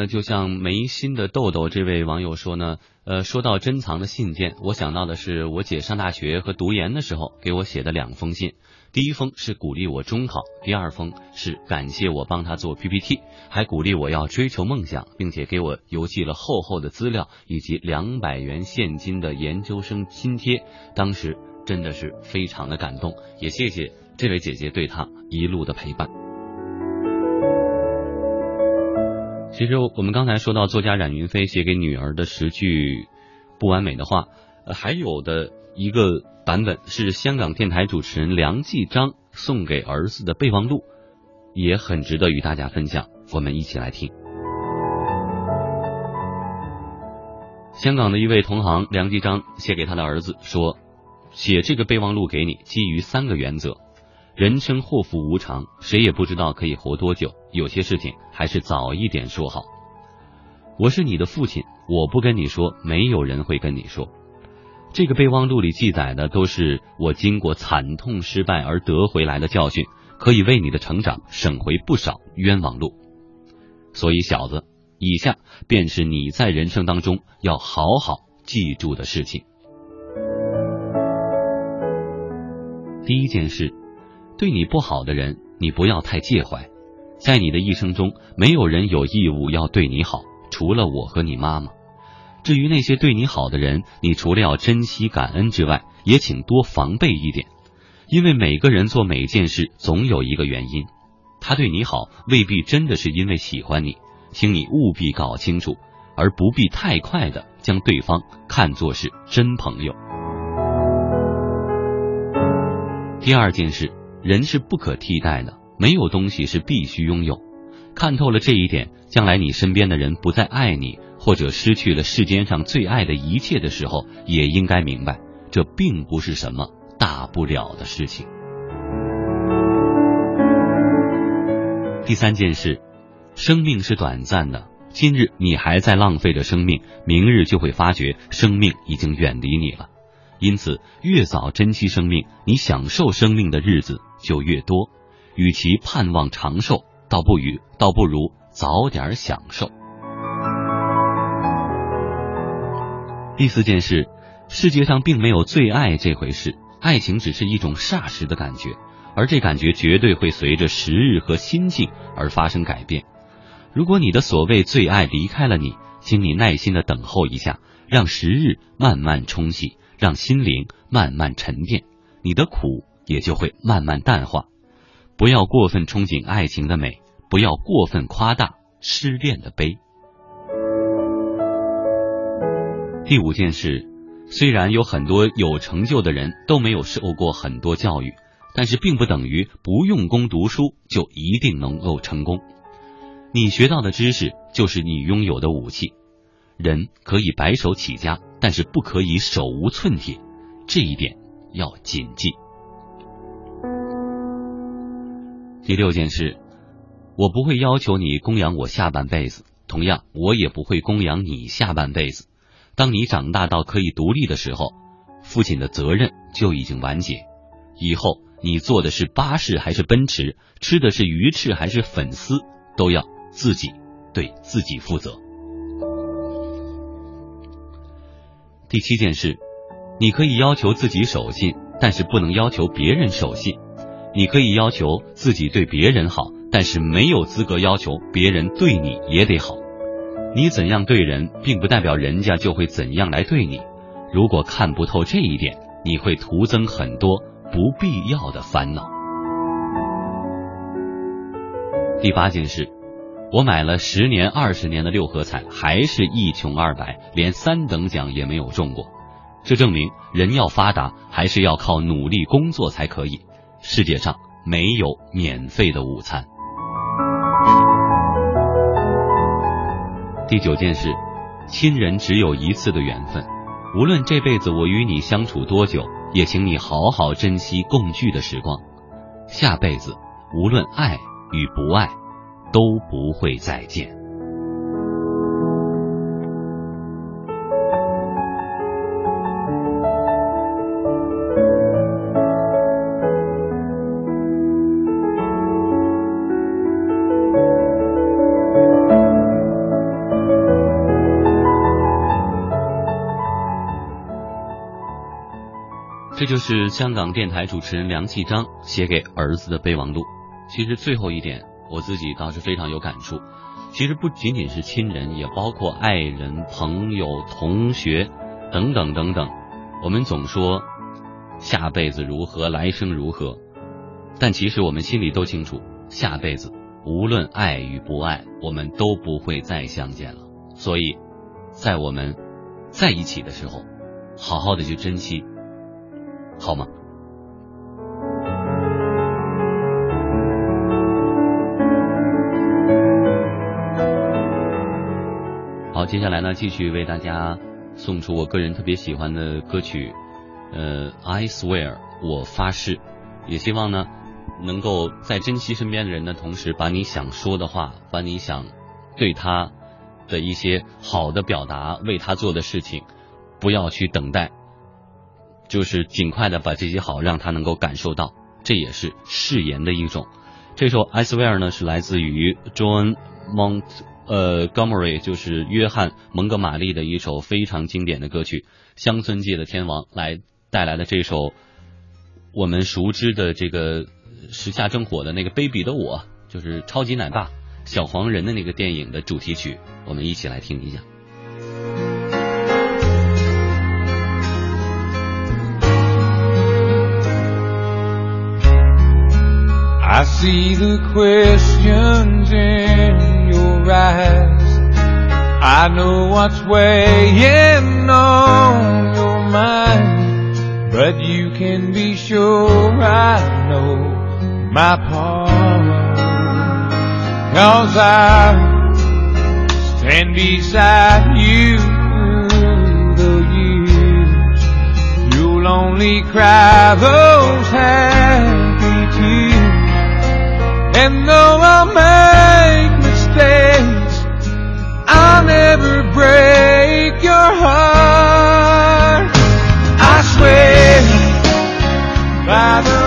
[SPEAKER 2] 那，就像眉心的豆豆这位网友说呢，呃，说到珍藏的信件，我想到的是我姐上大学和读研的时候给我写的两封信。第一封是鼓励我中考，第二封是感谢我帮她做 PPT，还鼓励我要追求梦想，并且给我邮寄了厚厚的资料以及两百元现金的研究生津贴。当时真的是非常的感动，也谢谢这位姐姐对她一路的陪伴。其实我们刚才说到作家冉云飞写给女儿的十句不完美的话，呃，还有的一个版本是香港电台主持人梁继章送给儿子的备忘录，也很值得与大家分享。我们一起来听。香港的一位同行梁继章写给他的儿子说：“写这个备忘录给你，基于三个原则。人生祸福无常，谁也不知道可以活多久。有些事情还是早一点说好。我是你的父亲，我不跟你说，没有人会跟你说。这个备忘录里记载的都是我经过惨痛失败而得回来的教训，可以为你的成长省回不少冤枉路。所以，小子，以下便是你在人生当中要好好记住的事情。第一件事，对你不好的人，你不要太介怀。在你的一生中，没有人有义务要对你好，除了我和你妈妈。至于那些对你好的人，你除了要珍惜感恩之外，也请多防备一点，因为每个人做每件事总有一个原因。他对你好，未必真的是因为喜欢你，请你务必搞清楚，而不必太快的将对方看作是真朋友。第二件事，人是不可替代的，没有东西是必须拥有。看透了这一点，将来你身边的人不再爱你，或者失去了世间上最爱的一切的时候，也应该明白，这并不是什么大不了的事情。第三件事，生命是短暂的，今日你还在浪费着生命，明日就会发觉生命已经远离你了。因此，越早珍惜生命，你享受生命的日子就越多。与其盼望长寿，倒不如倒不如早点享受。第四件事，世界上并没有最爱这回事，爱情只是一种霎时的感觉，而这感觉绝对会随着时日和心境而发生改变。如果你的所谓最爱离开了你，请你耐心的等候一下，让时日慢慢冲洗。让心灵慢慢沉淀，你的苦也就会慢慢淡化。不要过分憧憬爱情的美，不要过分夸大失恋的悲。第五件事，虽然有很多有成就的人都没有受过很多教育，但是并不等于不用功读书就一定能够成功。你学到的知识就是你拥有的武器。人可以白手起家。但是不可以手无寸铁，这一点要谨记。第六件事，我不会要求你供养我下半辈子，同样我也不会供养你下半辈子。当你长大到可以独立的时候，父亲的责任就已经完结。以后你坐的是巴士还是奔驰，吃的是鱼翅还是粉丝，都要自己对自己负责。第七件事，你可以要求自己守信，但是不能要求别人守信；你可以要求自己对别人好，但是没有资格要求别人对你也得好。你怎样对人，并不代表人家就会怎样来对你。如果看不透这一点，你会徒增很多不必要的烦恼。第八件事。我买了十年、二十年的六合彩，还是一穷二白，连三等奖也没有中过。这证明人要发达，还是要靠努力工作才可以。世界上没有免费的午餐。第九件事，亲人只有一次的缘分，无论这辈子我与你相处多久，也请你好好珍惜共聚的时光。下辈子，无论爱与不爱。都不会再见。这就是香港电台主持人梁启章写给儿子的备忘录。其实最后一点。我自己倒是非常有感触，其实不仅仅是亲人，也包括爱人、朋友、同学等等等等。我们总说下辈子如何，来生如何，但其实我们心里都清楚，下辈子无论爱与不爱，我们都不会再相见了。所以，在我们在一起的时候，好好的去珍惜，好吗？接下来呢，继续为大家送出我个人特别喜欢的歌曲，呃，I swear，我发誓，也希望呢，能够在珍惜身边的人的同时，把你想说的话，把你想对他的一些好的表达，为他做的事情，不要去等待，就是尽快的把这些好让他能够感受到，这也是誓言的一种。这首《I Swear》呢是来自于 John Mont 呃 Gomery，就是约翰蒙哥马利的一首非常经典的歌曲，乡村界的天王来带来的这首我们熟知的这个时下正火的那个《Baby 的我》，就是超级奶爸小黄人的那个电影的主题曲，我们一起来听一下。
[SPEAKER 7] I see the questions in eyes. I know what's weighing on your mind, but you can be sure I know my part. Cause I stand beside you the years. You'll only cry those happy tears. And though I'll make mistakes, I'll never break your heart. I swear by the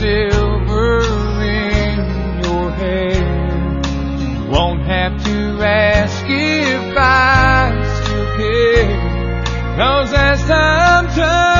[SPEAKER 7] silver in your hair, won't have to ask if I still care. Cause as time turns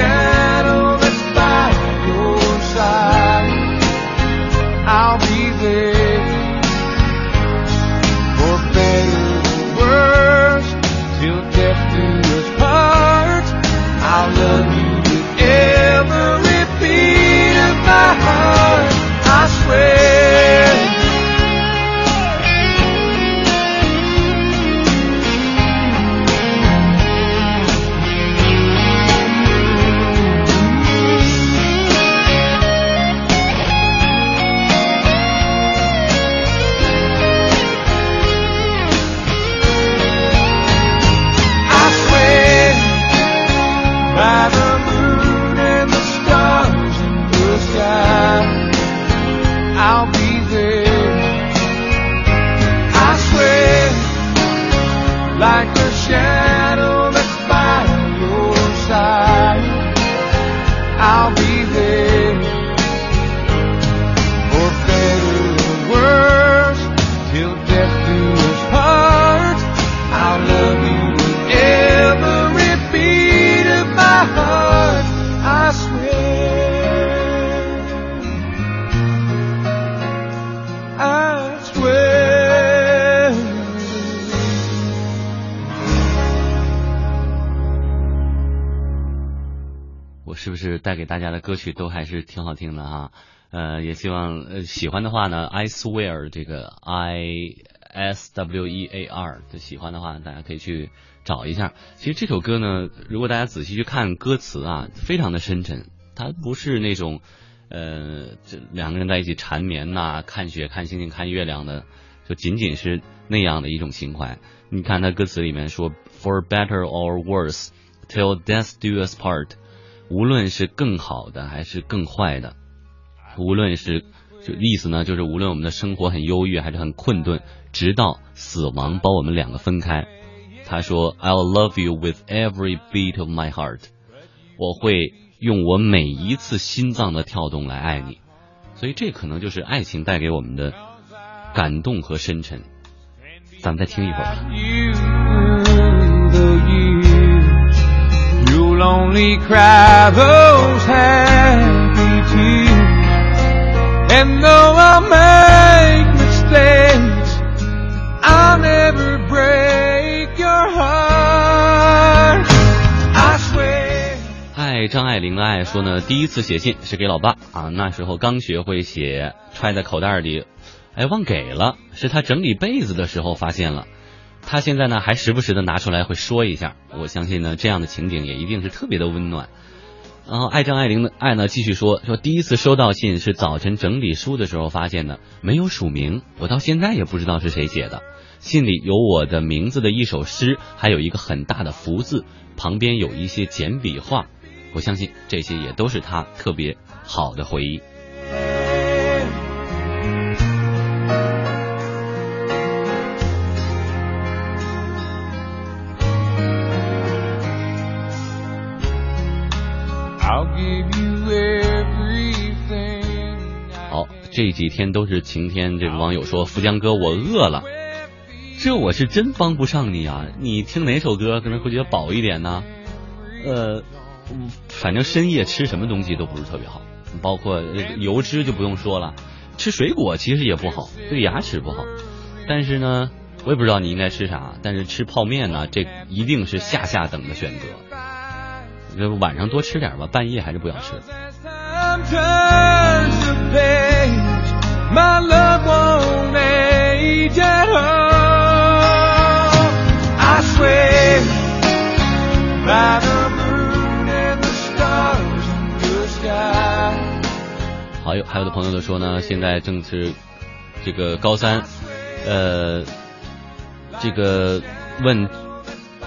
[SPEAKER 2] shine. 大家的歌曲都还是挺好听的哈？呃，也希望呃喜欢的话呢，I swear 这个 I S W E A R 的喜欢的话，大家可以去找一下。其实这首歌呢，如果大家仔细去看歌词啊，非常的深沉，它不是那种呃这两个人在一起缠绵呐、看雪、看星星、看月亮的就仅仅是那样的一种情怀。你看他歌词里面说，For better or worse, till death do us part。无论是更好的还是更坏的，无论是就意思呢，就是无论我们的生活很忧郁还是很困顿，直到死亡把我们两个分开。他说，I'll love you with every beat of my heart。我会用我每一次心脏的跳动来爱你。所以这可能就是爱情带给我们的感动和深沉。咱们再听一会儿
[SPEAKER 7] lonely cry those happy tears. And though I make mistakes, I'll never break your heart. I swear.
[SPEAKER 2] 爱张爱玲的爱说呢，第一次写信是给老爸啊，那时候刚学会写，揣在口袋里，哎，忘给了，是他整理被子的时候发现了。他现在呢，还时不时的拿出来会说一下。我相信呢，这样的情景也一定是特别的温暖。然后爱张爱玲的爱呢，继续说说第一次收到信是早晨整理书的时候发现的，没有署名，我到现在也不知道是谁写的。信里有我的名字的一首诗，还有一个很大的福字，旁边有一些简笔画。我相信这些也都是他特别好的回忆。这几天都是晴天。这个网友说：“福江哥，我饿了。”这我是真帮不上你啊！你听哪首歌可能会觉得饱一点呢？呃，反正深夜吃什么东西都不是特别好，包括油脂就不用说了，吃水果其实也不好，对牙齿不好。但是呢，我也不知道你应该吃啥，但是吃泡面呢，这一定是下下等的选择。这晚上多吃点吧，半夜还是不要吃。
[SPEAKER 7] My love won't age at all. I swear by the moon and the stars in the sky.
[SPEAKER 2] 还有还有的朋友都说呢，现在正是这个高三，呃，这个问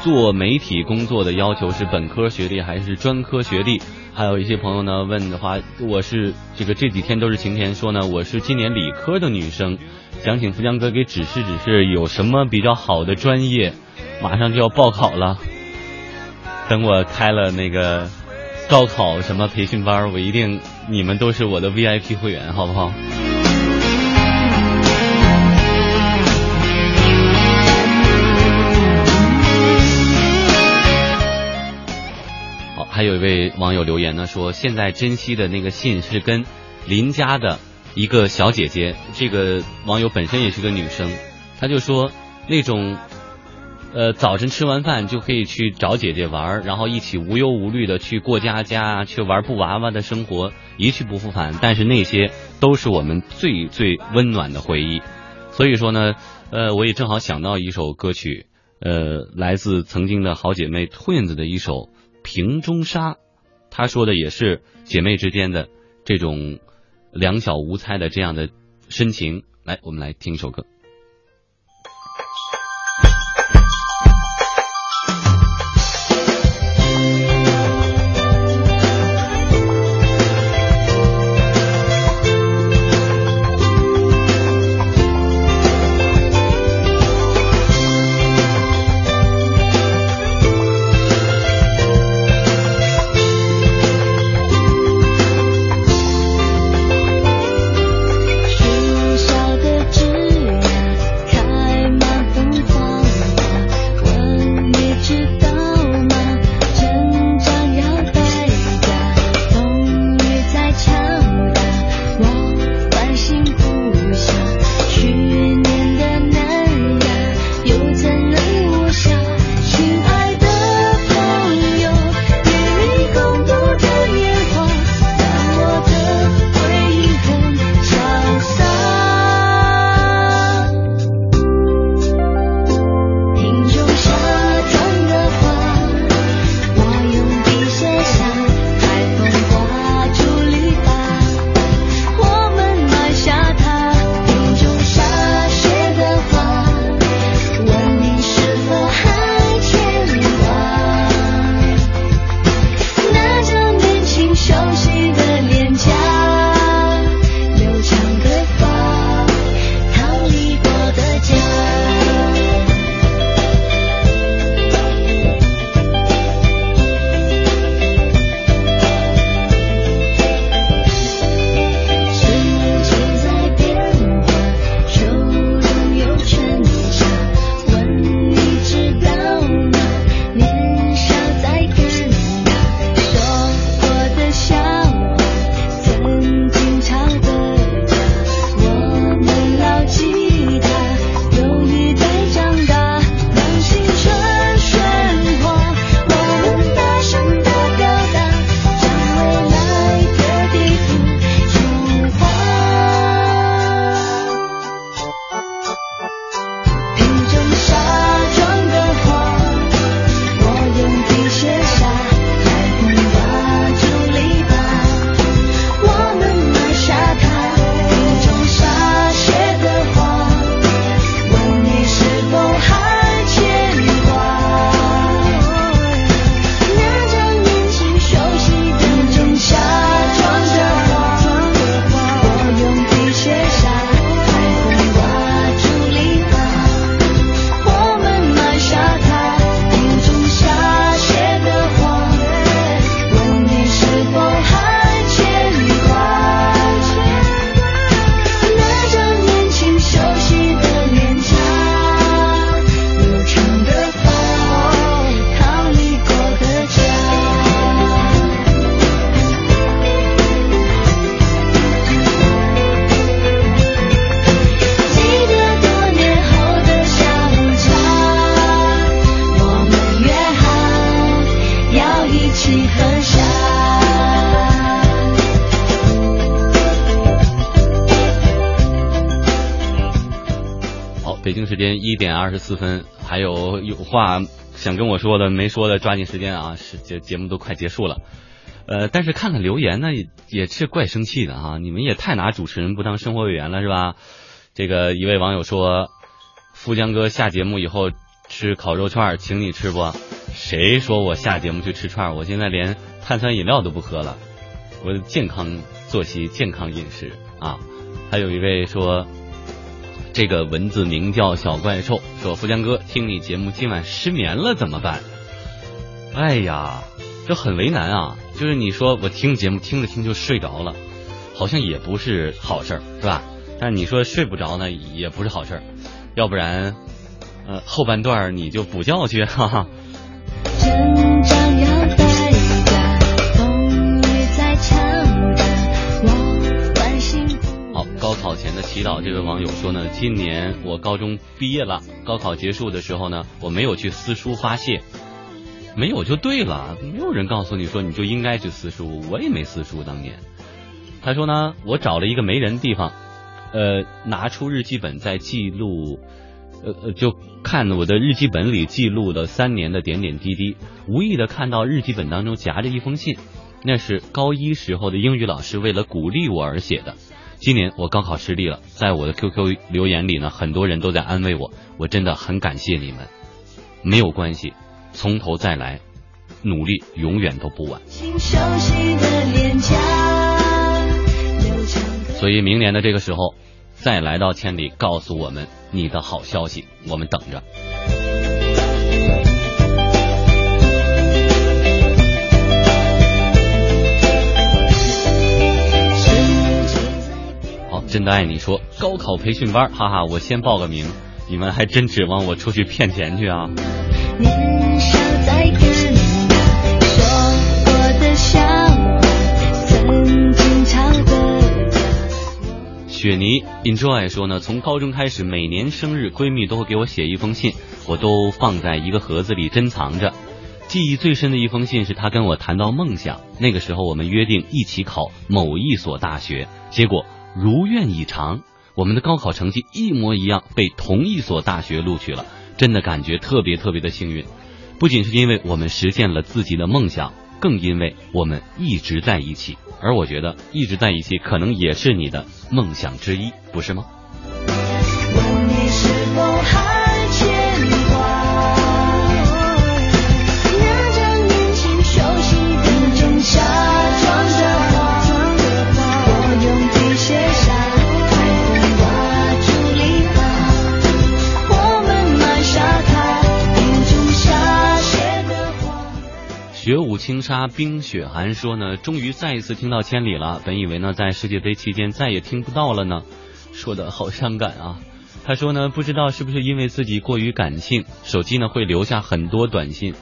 [SPEAKER 2] 做媒体工作的要求是本科学历还是专科学历？还有一些朋友呢问的话，我是这个这几天都是晴天说呢，我是今年理科的女生，想请富江哥给指示指示有什么比较好的专业，马上就要报考了，等我开了那个高考什么培训班，我一定你们都是我的 VIP 会员，好不好？还有一位网友留言呢，说现在珍惜的那个信是跟邻家的一个小姐姐，这个网友本身也是个女生，她就说那种呃，早晨吃完饭就可以去找姐姐玩，然后一起无忧无虑的去过家家，去玩布娃娃的生活，一去不复返。但是那些都是我们最最温暖的回忆。所以说呢，呃，我也正好想到一首歌曲，呃，来自曾经的好姐妹 Twins 的一首《瓶中沙》，他说的也是姐妹之间的这种两小无猜的这样的深情。来，我们来听一首歌。二十四分，还有有话想跟我说的没说的，抓紧时间啊！是节节目都快结束了，呃，但是看看留言呢，也也是怪生气的啊！你们也太拿主持人不当生活委员了是吧？这个一位网友说，富江哥下节目以后吃烤肉串，请你吃不？谁说我下节目去吃串？我现在连碳酸饮料都不喝了，我的健康作息、健康饮食啊！还有一位说。这个文字名叫小怪兽，说富江哥听你节目今晚失眠了怎么办？哎呀，这很为难啊！就是你说我听节目听着听就睡着了，好像也不是好事儿，是吧？但你说睡不着呢，也不是好事儿，要不然，呃，后半段你就补觉去，哈哈。高考前的祈祷，这位网友说呢，今年我高中毕业了，高考结束的时候呢，我没有去私书发泄，没有就对了，没有人告诉你说你就应该去私书，我也没私书当年。他说呢，我找了一个没人的地方，呃，拿出日记本在记录，呃呃，就看我的日记本里记录的三年的点点滴滴，无意的看到日记本当中夹着一封信，那是高一时候的英语老师为了鼓励我而写的。今年我高考失利了，在我的 QQ 留言里呢，很多人都在安慰我，我真的很感谢你们。没有关系，从头再来，努力永远都不晚。所以明年的这个时候，再来到千里，告诉我们你的好消息，我们等着。真的爱你说高考培训班，哈哈，我先报个名，你们还真指望我出去骗钱去啊？雪妮 enjoy 说呢，从高中开始，每年生日闺蜜都会给我写一封信，我都放在一个盒子里珍藏着。记忆最深的一封信是她跟我谈到梦想，那个时候我们约定一起考某一所大学，结果如愿以偿，我们的高考成绩一模一样，被同一所大学录取了，真的感觉特别特别的幸运。不仅是因为我们实现了自己的梦想，更因为我们一直在一起。而我觉得一直在一起，可能也是你的梦想之一，不是吗？
[SPEAKER 5] 雪
[SPEAKER 2] 舞轻纱，冰雪寒说呢，终于再一次听到千里了。本以为呢，在世界杯期间再也听不到了呢，说的好伤感啊。他说呢，不知道是不是因为自己过于感性，手机呢会留下很多短信，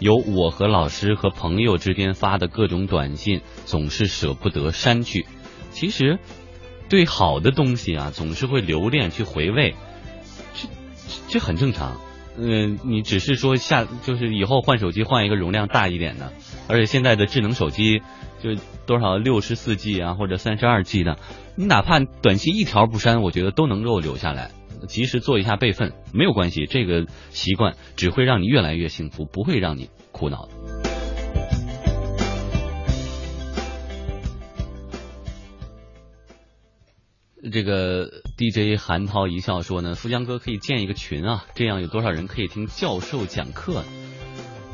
[SPEAKER 2] 有我和老师和朋友之间发的各种短信，总是舍不得删去。其实，对好的东西啊，总是会留恋去回味，这这很正常。嗯，你只是说下就是以后换手机换一个容量大一点的，而且现在的智能手机就多少六十四 G 啊或者三十二 G 的，你哪怕短信一条不删，我觉得都能够留下来，及时做一下备份没有关系，这个习惯只会让你越来越幸福，不会让你苦恼的。这个 DJ 韩涛一笑说呢，富江哥可以建一个群啊，这样有多少人可以听教授讲课？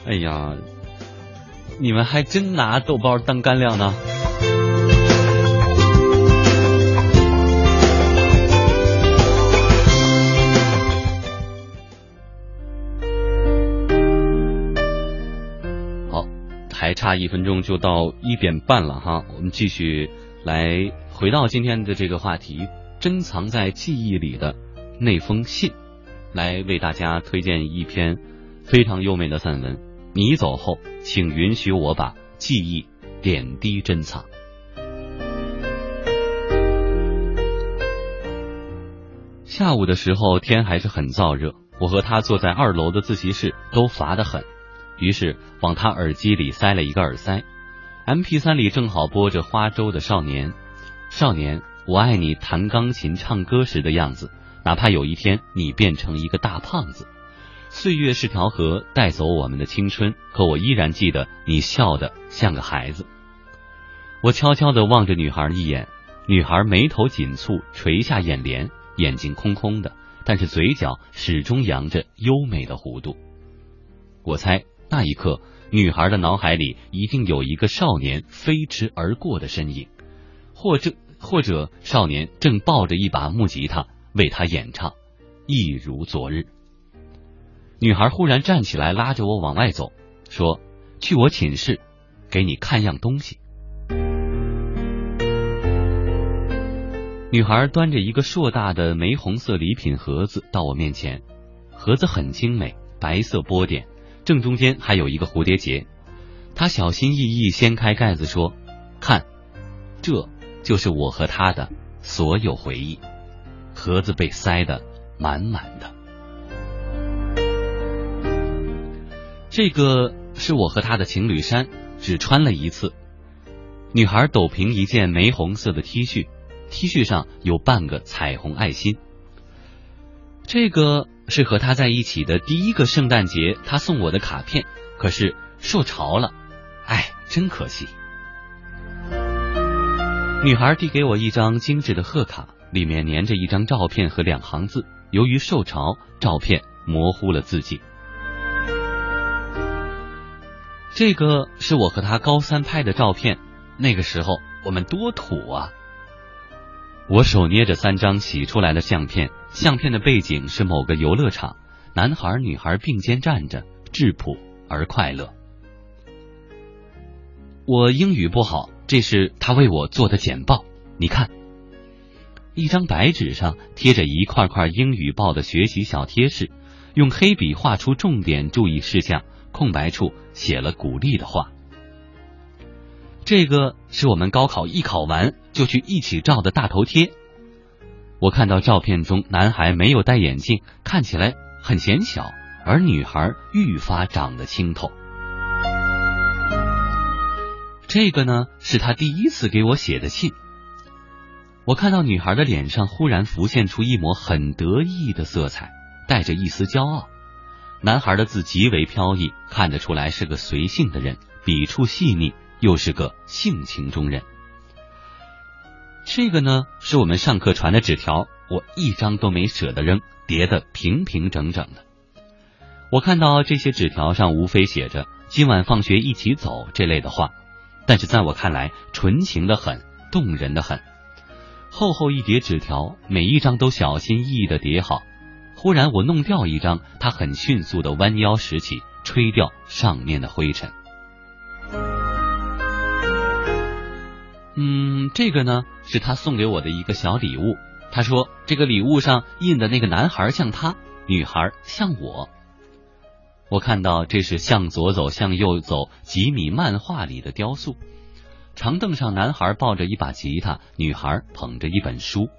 [SPEAKER 2] 哎呀，你们还真拿豆包当干粮呢。好，还差一分钟就到一点半了哈，我们继续来回到今天的这个话题，珍藏在记忆里的那封信，来为大家推荐一篇非常优美的散文。你走后，请允许我把记忆点滴珍藏。下午的时候，天还是很燥热，我和他坐在二楼的自习室，都乏得很，于是往他耳机里塞了一个耳塞。M P 三里正好播着花粥的少年，少年，我爱你弹钢琴唱歌时的样子，哪怕有一天你变成一个大胖子，岁月是条河，带走我们的青春，可我依然记得你笑得像个孩子。我悄悄地望着女孩一眼，女孩眉头紧蹙，垂下眼帘，眼睛空空的，但是嘴角始终扬着优美的弧度。我猜那一刻，女孩的脑海里一定有一个少年飞驰而过的身影，或者或者少年正抱着一把木吉他为她演唱，一如昨日。女孩忽然站起来，拉着我往外走，说：“去我寝室，给你看样东西。”女孩端着一个硕大的玫红色礼品盒子到我面前，盒子很精美，白色波点，正中间还有一个蝴蝶结。她小心翼翼掀开盖子说：“看，这就是我和他的所有回忆。”盒子被塞得满满的。这个是我和他的情侣衫，只穿了一次。女孩抖平一件玫红色的 T 恤。T 恤上有半个彩虹爱心，这个是和他在一起的第一个圣诞节，他送我的卡片，可是受潮了，哎，真可惜。女孩递给我一张精致的贺卡，里面粘着一张照片和两行字，由于受潮，照片模糊了字迹。这个是我和他高三拍的照片，那个时候我们多土啊！我手捏着三张洗出来的相片，相片的背景是某个游乐场，男孩女孩并肩站着，质朴而快乐。我英语不好，这是他为我做的简报，你看，一张白纸上贴着一块块英语报的学习小贴士，用黑笔画出重点注意事项，空白处写了鼓励的话。这个是我们高考一考完就去一起照的大头贴。我看到照片中男孩没有戴眼镜，看起来很显小，而女孩愈发长得清透。这个呢是他第一次给我写的信。我看到女孩的脸上忽然浮现出一抹很得意的色彩，带着一丝骄傲。男孩的字极为飘逸，看得出来是个随性的人，笔触细腻。又是个性情中人。这个呢，是我们上课传的纸条，我一张都没舍得扔，叠得平平整整的。我看到这些纸条上无非写着“今晚放学一起走”这类的话，但是在我看来，纯情的很，动人的很。厚厚一叠纸条，每一张都小心翼翼的叠好。忽然我弄掉一张，他很迅速的弯腰拾起，吹掉上面的灰尘。嗯，这个呢是他送给我的一个小礼物。他说这个礼物上印的那个男孩像他，女孩像我。我看到这是向左走向右走几米漫画里的雕塑。长凳上男孩抱着一把吉他，女孩捧着一本书。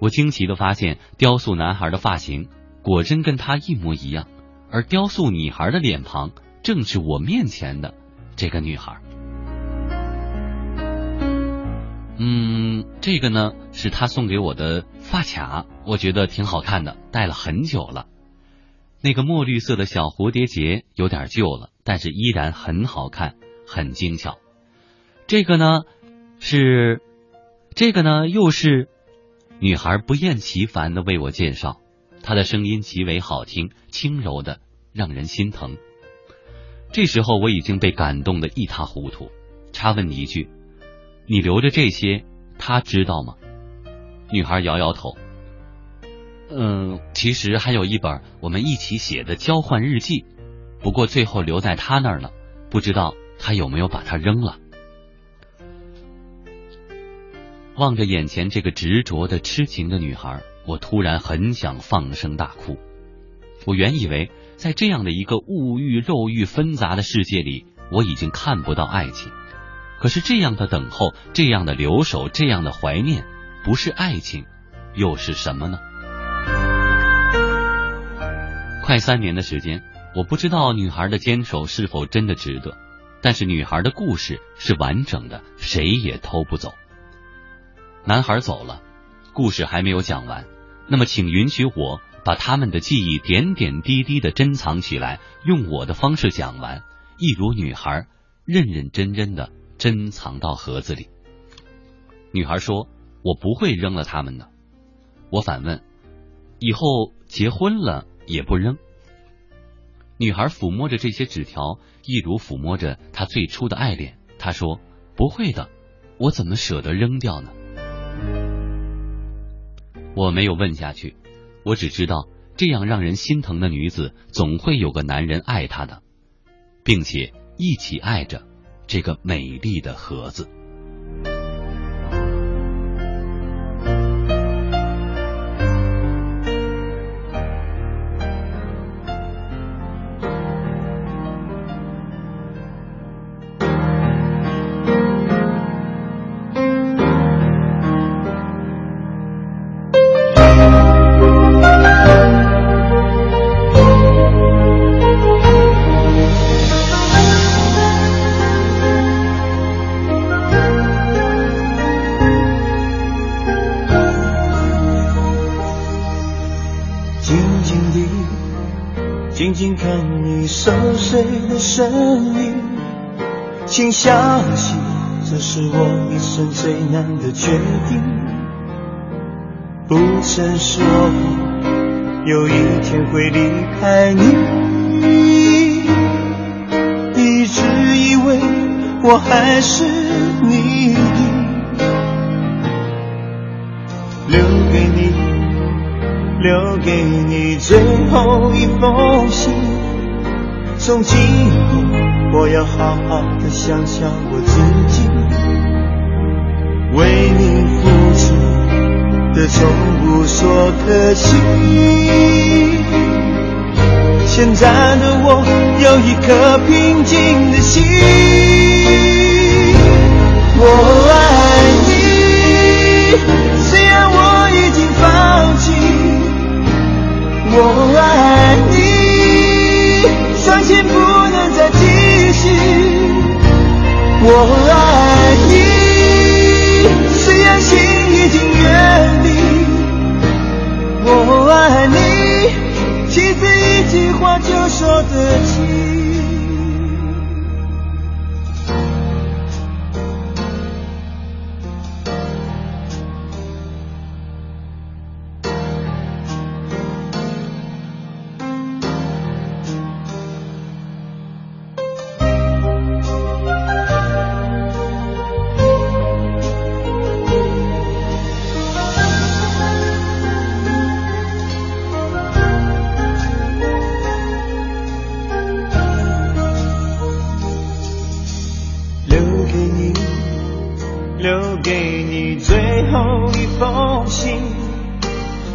[SPEAKER 2] 我惊奇的发现，雕塑男孩的发型果真跟他一模一样，而雕塑女孩的脸庞正是我面前的这个女孩。嗯，这个呢是他送给我的发卡，我觉得挺好看的，戴了很久了。那个墨绿色的小蝴蝶结有点旧了，但是依然很好看，很精巧。这个呢是，这个呢又是女孩不厌其烦的为我介绍，她的声音极为好听，轻柔的让人心疼。这时候我已经被感动的一塌糊涂，插问一句。你留着这些，他知道吗？女孩摇摇头。嗯，其实还有一本我们一起写的交换日记，不过最后留在他那儿了，不知道他有没有把它扔了。望着眼前这个执着的痴情的女孩，我突然很想放声大哭。我原以为在这样的一个物欲肉欲纷杂的世界里，我已经看不到爱情。可是这样的等候，这样的留守，这样的怀念，不是爱情，又是什么呢？快三年的时间，我不知道女孩的坚守是否真的值得，但是女孩的故事是完整的，谁也偷不走。男孩走了，故事还没有讲完，那么请允许我把他们的记忆点点滴滴的珍藏起来，用我的方式讲完，一如女孩认认真真的珍藏到盒子里。女孩说：“我不会扔了它们的。”我反问：“以后结婚了也不扔？”女孩抚摸着这些纸条，一如抚摸着她最初的爱恋。她说：“不会的，我怎么舍得扔掉呢？”我没有问下去，我只知道这样让人心疼的女子，总会有个男人爱她的，并且一起爱着这个美丽的盒子。
[SPEAKER 3] 是我一生最难的决定。不曾说过有一天会离开你，一直以为我还是你的，留给你。留给你最后一封信。从今以后，我要好好的想想我自己，为你付出的从不说可惜。现在的我有一颗平静的心，我爱你，虽然我已经放弃。我爱你，相信不能再继续。我爱你，心已经远离。我爱你，其实一句话就说得清。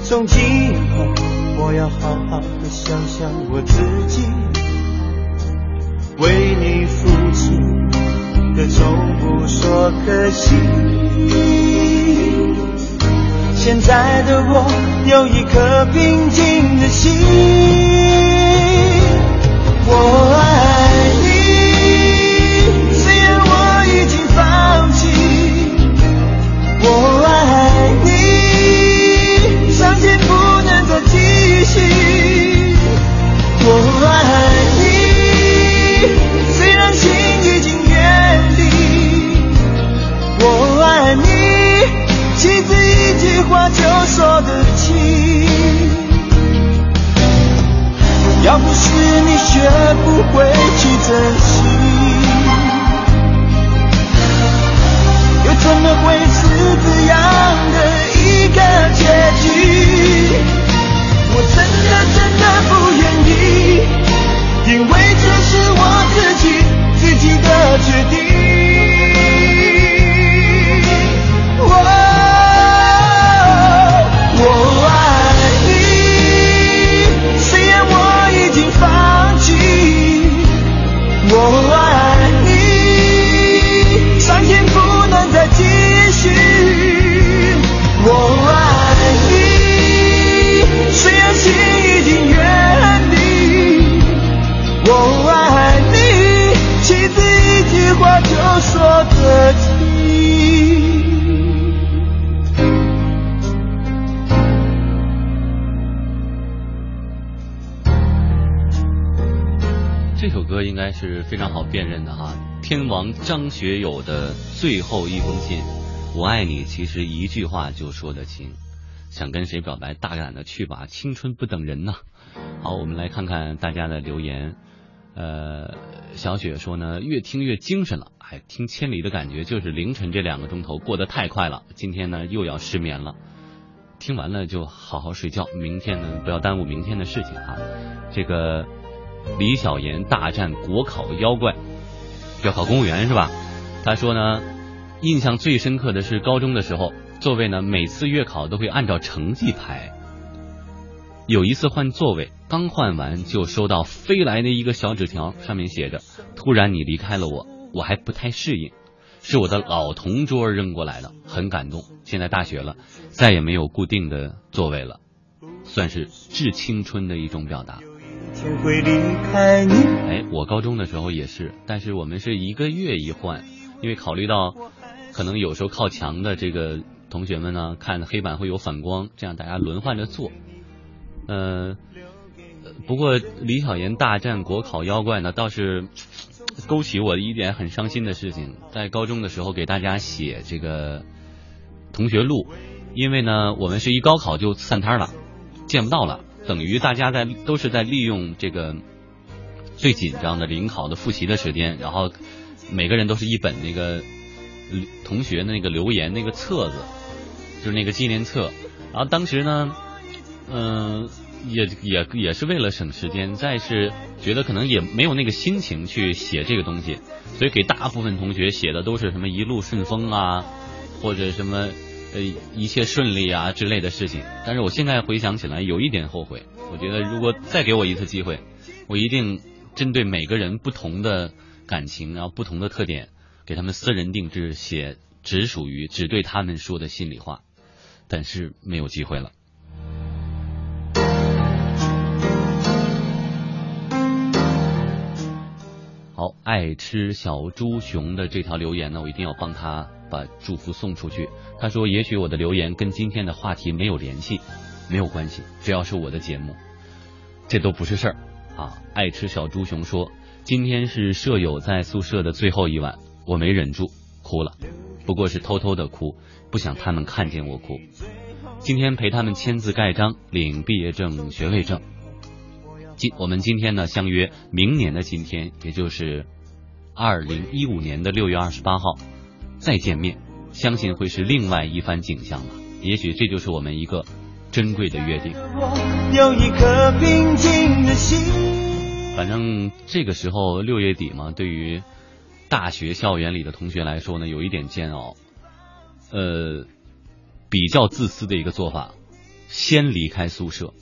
[SPEAKER 3] 从今后，我要好好的想想我自己，为你付出的从不说可惜。现在的我有一颗平静的心，我爱是你学不会去珍惜，又怎么会是这样的一个结局？我真的真的不愿意，因为这是我自己自己的决定。
[SPEAKER 2] 是非常好辨认的哈，天王张学友的最后一封信，我爱你，其实一句话就说得清。想跟谁表白，大胆的去吧，青春不等人呐。好，我们来看看大家的留言。呃，小雪说呢，越听越精神了，哎，听千里的感觉就是凌晨这两个钟头过得太快了。今天呢又要失眠了，听完了就好好睡觉，明天呢不要耽误明天的事情哈。这个李小妍大战国考妖怪，要考公务员是吧？他说呢，印象最深刻的是高中的时候，座位呢每次月考都会按照成绩排。有一次换座位，刚换完就收到飞来的一个小纸条，上面写着：“突然你离开了我，我还不太适应。”是我的老同桌扔过来的，很感动。现在大学了，再也没有固定的座位了，算是致青春的一种表达。
[SPEAKER 3] 天会离开你。
[SPEAKER 2] 哎，我高中的时候也是，但是我们是一个月一换，因为考虑到可能有时候靠墙的这个同学们呢，看黑板会有反光，这样大家轮换着坐。呃，不过李小妍大战国考妖怪呢，倒是勾起我一点很伤心的事情。在高中的时候给大家写这个同学录，因为呢我们是一高考就散摊了，见不到了，等于大家在都是在利用这个最紧张的临考的复习的时间，然后每个人都是一本那个同学那个留言那个册子，就是那个纪念册。然后当时呢。嗯，也也也是为了省时间，再是觉得可能也没有那个心情去写这个东西，所以给大部分同学写的都是什么一路顺风啊，或者什么呃一切顺利啊之类的事情。但是我现在回想起来，有一点后悔。我觉得如果再给我一次机会，我一定针对每个人不同的感情，然后不同的特点，给他们私人定制写只属于只对他们说的心里话。但是没有机会了。好，爱吃小猪熊的这条留言呢，我一定要帮他把祝福送出去。他说：“也许我的留言跟今天的话题没有联系，没有关系，只要是我的节目，这都不是事儿啊。”爱吃小猪熊说：“今天是舍友在宿舍的最后一晚，我没忍住哭了，不过是偷偷的哭，不想他们看见我哭。今天陪他们签字盖章，领毕业证、学位证。”今我们今天呢相约明年的今天，也就是二零一五年的六月二十八号再见面，相信会是另外一番景象吧。也许这就是我们一个珍贵的约定。
[SPEAKER 3] 有一颗平静的心。
[SPEAKER 2] 反正这个时候六月底嘛，对于大学校园里的同学来说呢，有一点煎熬。呃，比较自私的一个做法，先离开宿舍。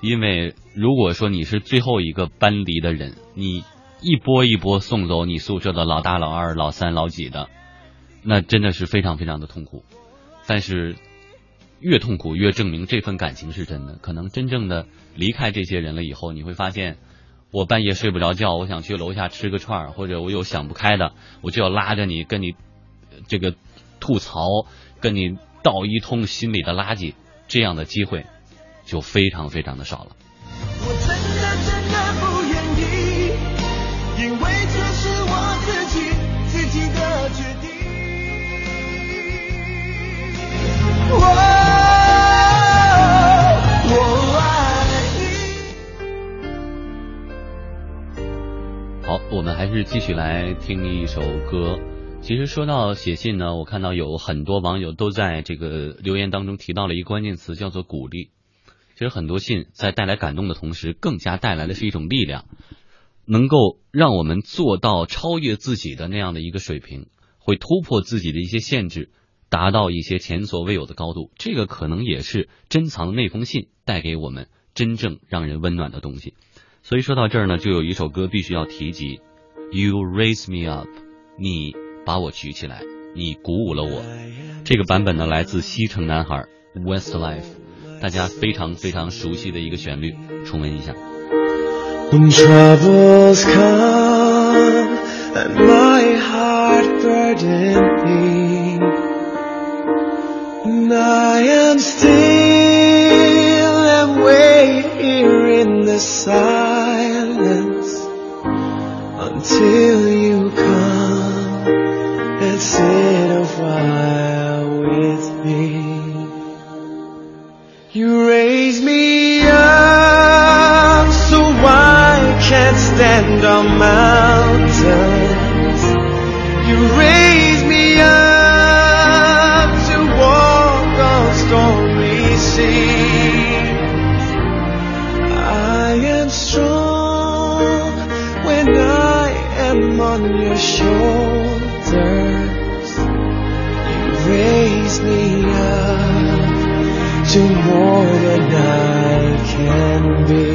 [SPEAKER 2] 因为如果说你是最后一个搬离的人，你一波一波送走你宿舍的老大、老二、老三、老几的，那真的是非常非常的痛苦。但是越痛苦越证明这份感情是真的。可能真正的离开这些人了以后，你会发现，我半夜睡不着觉，我想去楼下吃个串儿，或者我有想不开的，我就要拉着你跟你这个吐槽，跟你倒一通心里的垃圾，这样的机会。就非常非常的少了。好，我们还是继续来听一首歌。其实说到写信呢，我看到有很多网友都在这个留言当中提到了一个关键词，叫做鼓励。其实很多信在带来感动的同时，更加带来的是一种力量，能够让我们做到超越自己的那样的一个水平，会突破自己的一些限制，达到一些前所未有的高度。这个可能也是珍藏那封信带给我们真正让人温暖的东西。所以说到这儿呢，就有一首歌必须要提及，You raise me up，你把我举起来，你鼓舞了我。这个版本呢，来自西城男孩 Westlife。大家非常非常熟悉的一个旋律，重温一下。
[SPEAKER 3] When troubles come and my heart burden me, and I am still wait here in the silence.
[SPEAKER 1] until you come and sit a while with me. You raise me up so I can't stand on mountains. You raise on your shoulders. You raise me up to more than I can be.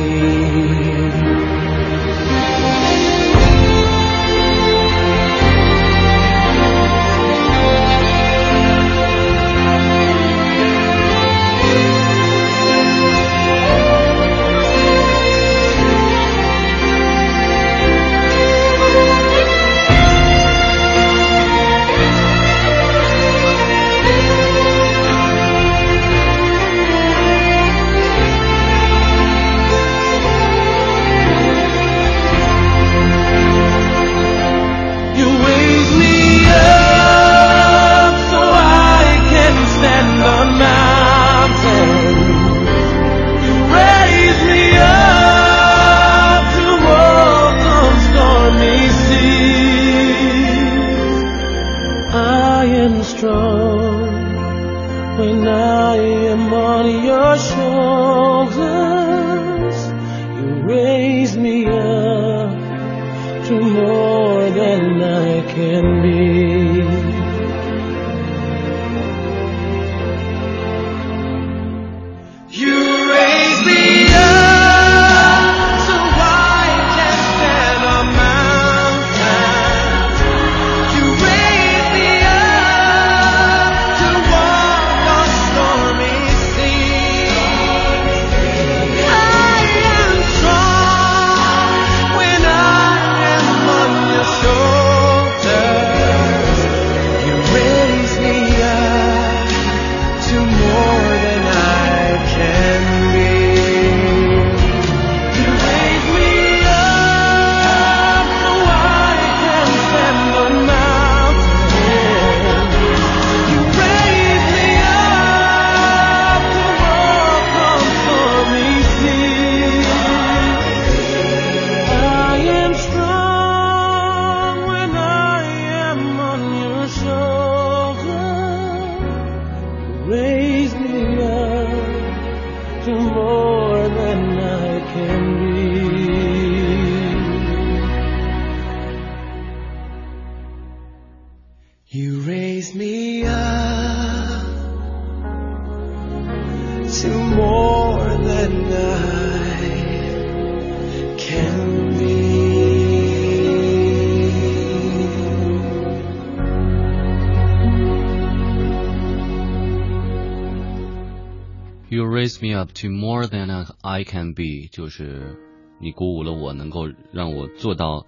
[SPEAKER 1] I can be，
[SPEAKER 2] 就是你鼓舞了我，能够让我做到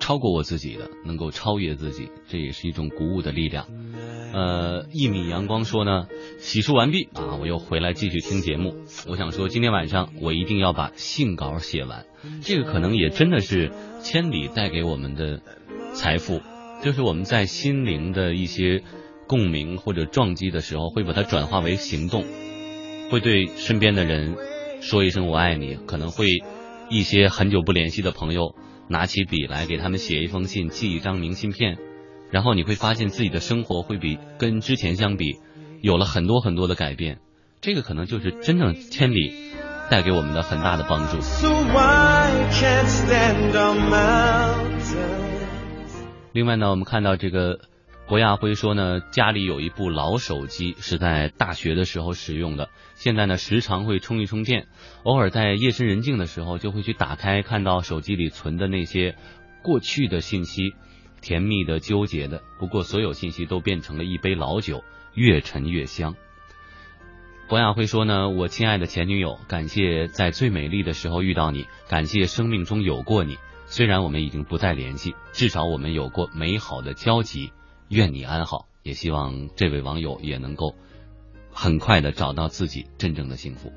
[SPEAKER 2] 超过我自己的，能够超越自己，这也是一种鼓舞的力量。呃，一米阳光说呢，洗漱完毕啊，我又回来继续听节目。我想说，今天晚上我一定要把信稿写完。这个可能也真的是千里带给我们的财富，就是我们在心灵的一些共鸣或者撞击的时候，会把它转化为行动。会对身边的人说一声我爱你，可能会一些很久不联系的朋友拿起笔来给他们写一封信，寄一张明信片，然后你会发现自己的生活会比跟之前相比有了很多很多的改变，这个可能就是真正千里带给我们的很大的帮助。另外呢，我们看到这个博亚辉说呢，家里有一部老手机是在大学的时候使用的，现在呢时常会充一充电，偶尔在夜深人静的时候就会去打开，看到手机里存的那些过去的信息，甜蜜的、纠结的，不过所有信息都变成了一杯老酒，越陈越香。博雅辉说呢，我亲爱的前女友，感谢在最美丽的时候遇到你，感谢生命中有过你。虽然我们已经不再联系，至少我们有过美好的交集。愿你安好，也希望这位网友也能够很快的找到自己真正的幸福。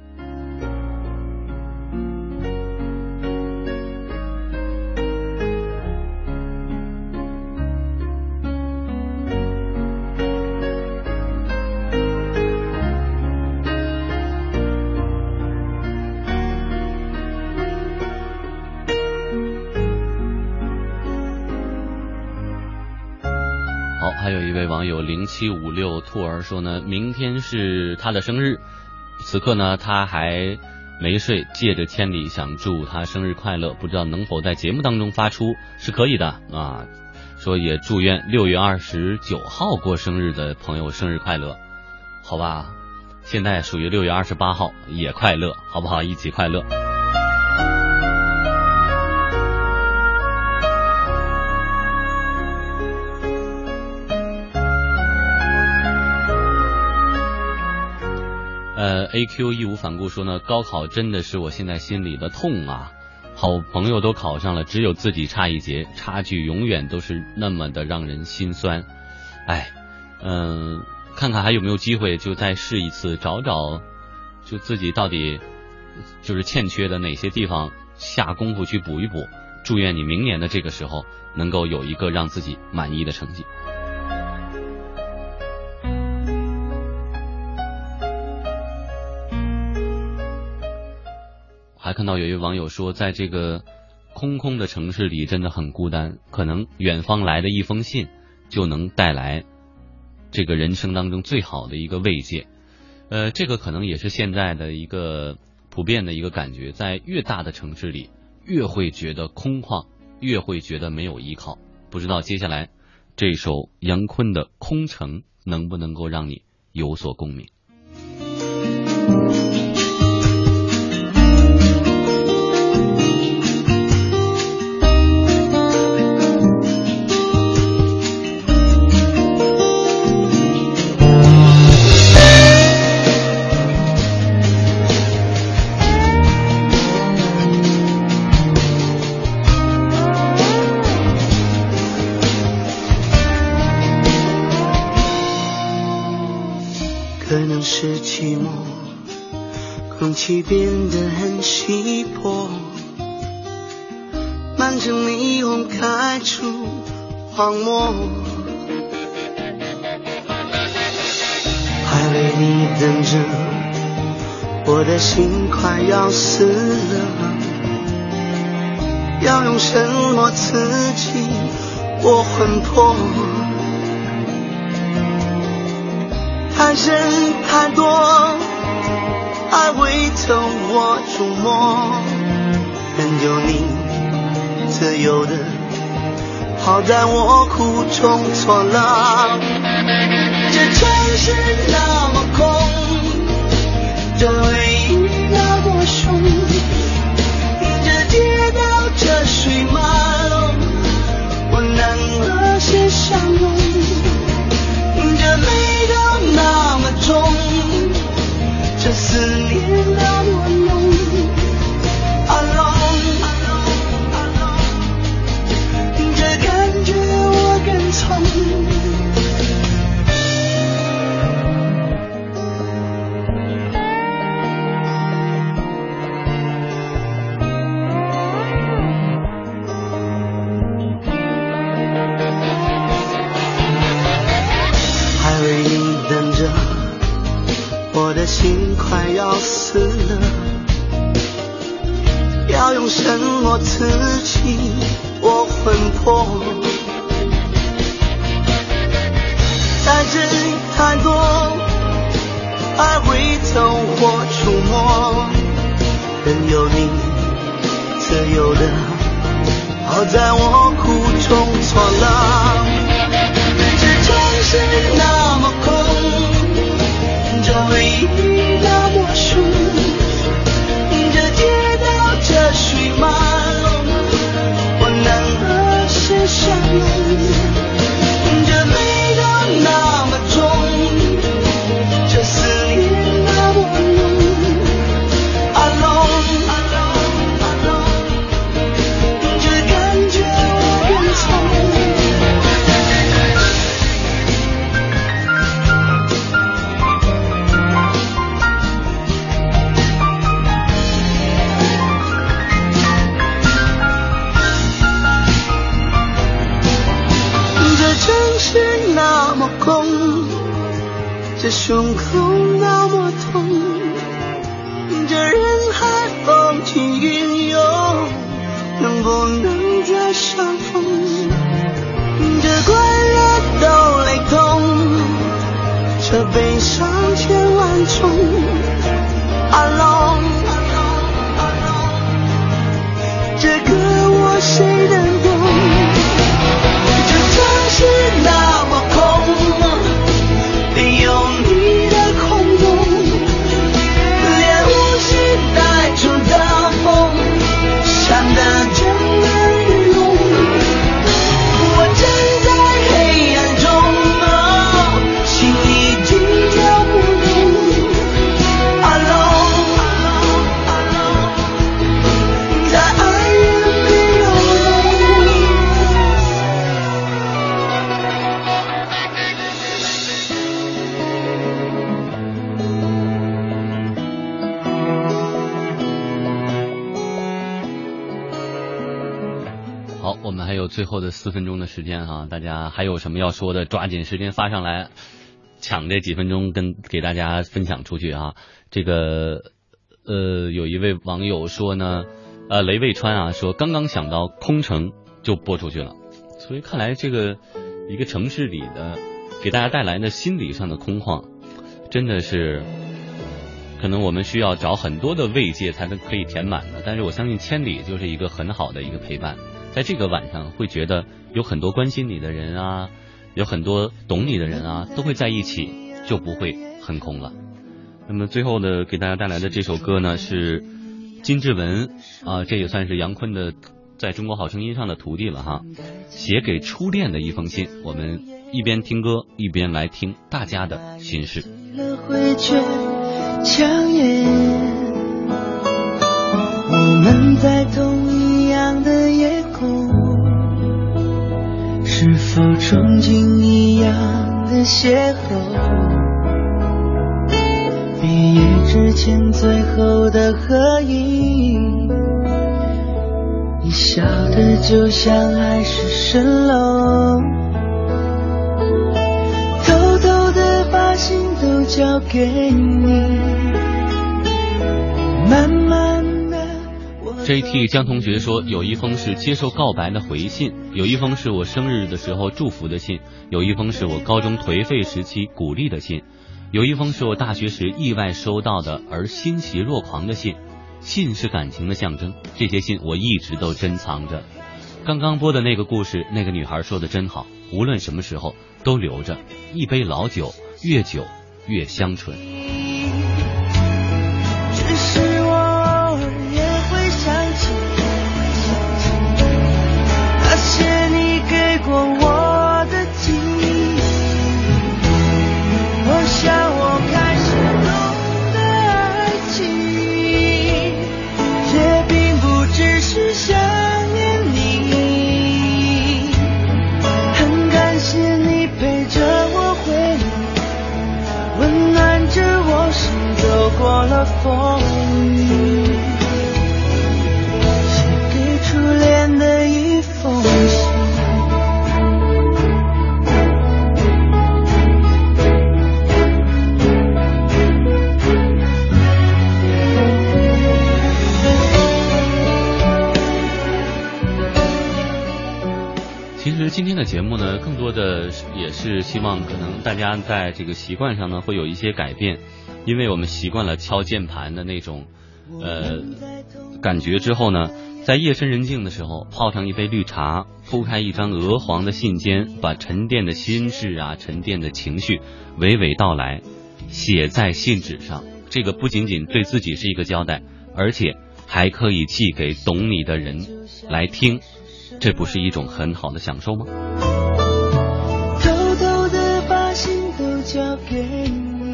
[SPEAKER 2] 七五六兔儿说呢，明天是他的生日，此刻呢他还没睡，借着千里想祝他生日快乐，不知道能否在节目当中发出，是可以的啊。说也祝愿六月二十九号过生日的朋友生日快乐，好吧？现在属于六月二十八号，也快乐，好不好？一起快乐。，A Q 义无反顾说呢，高考真的是我现在心里的痛啊！好朋友都考上了，只有自己差一截，差距永远都是那么的让人心酸。哎，嗯、看看还有没有机会，就再试一次，找找，就自己到底就是欠缺的哪些地方，下功夫去补一补。祝愿你明年的这个时候能够有一个让自己满意的成绩。还看到有一位网友说，在这个空空的城市里真的很孤单，可能远方来的一封信就能带来这个人生当中最好的一个慰藉。呃，这个可能也是现在的一个普遍的一个感觉，在越大的城市里，越会觉得空旷，越会觉得没有依靠。不知道接下来这首杨坤的《空城》能不能够让你有所共鸣？
[SPEAKER 3] 空气变得很稀薄，满城霓虹开出荒漠，还为你等着，我的心快要死了，要用什么刺激我魂魄？太深太多，爱会透我触摸，任由你自由的好在我苦中作乐。这城市那么空，这回忆那么凶，这街道这水马龙，我难和谁相拥？这美都那么重，这思念那么浓。Alone，这感觉我更从。的心快要死了，要用什么刺激我魂魄？太真太多，爱会走火出没，任由你自由的，好在我苦中作乐。这城市那，回忆那么凶，这街道这水马龙，我能和谁相拥？这美都那胸口
[SPEAKER 2] 最后的四分钟的时间哈，大家还有什么要说的，抓紧时间发上来，抢这几分钟跟给大家分享出去啊。这个呃，有一位网友说呢，呃，雷卫川啊说刚刚想到空城就播出去了，所以看来这个一个城市里的给大家带来的心理上的空旷，真的是。可能我们需要找很多的慰藉才能可以填满的，但是我相信千里就是一个很好的一个陪伴，在这个晚上会觉得有很多关心你的人啊，有很多懂你的人啊，都会在一起，就不会很空了。那么最后呢，给大家带来的这首歌呢是金志文啊，这也算是杨坤的在中国好声音上的徒弟了哈，写给初恋的一封信。我们一边听歌一边来听大家的心事。
[SPEAKER 4] 了会却强颜。我们在同否憧憬一样的邂逅？毕业之前最后的合影，你笑的就像海市蜃楼。偷偷的把心都交给你，慢慢。
[SPEAKER 2] JT 江同学说，有一封是接受告白的回信，有一封是我生日的时候祝福的信，有一封是我高中颓废时期鼓励的信，有一封是我大学时意外收到的而欣喜若狂的信。信是感情的象征，这些信我一直都珍藏着。刚刚播的那个故事，那个女孩说的真好，无论什么时候都留着一杯老酒，越久越香醇。
[SPEAKER 4] 过了风雨，写给初恋的一封信。
[SPEAKER 2] 其实今天的节目呢，更多的也是希望可能大家在这个习惯上呢会有一些改变，因为我们习惯了敲键盘的那种呃感觉之后呢，在夜深人静的时候泡上一杯绿茶，铺开一张鹅黄的信笺，把沉淀的心事啊、沉淀的情绪娓娓道来，写在信纸上。这个不仅仅对自己是一个交代，而且还可以寄给懂你的人来听。这不是一种很好的享受吗？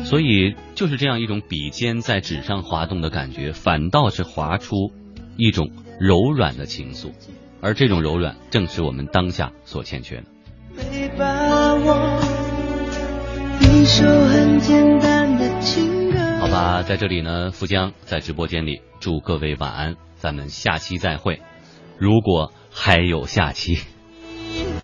[SPEAKER 2] 所以就是这样一种笔尖在纸上滑动的感觉，反倒是划出一种柔软的情愫，而这种柔软正是我们当下所欠缺的。
[SPEAKER 4] 没把握，一首很简单的情歌。
[SPEAKER 2] 好吧，在这里呢，富江在直播间里祝各位晚安，咱们下期再会。如果还有下期。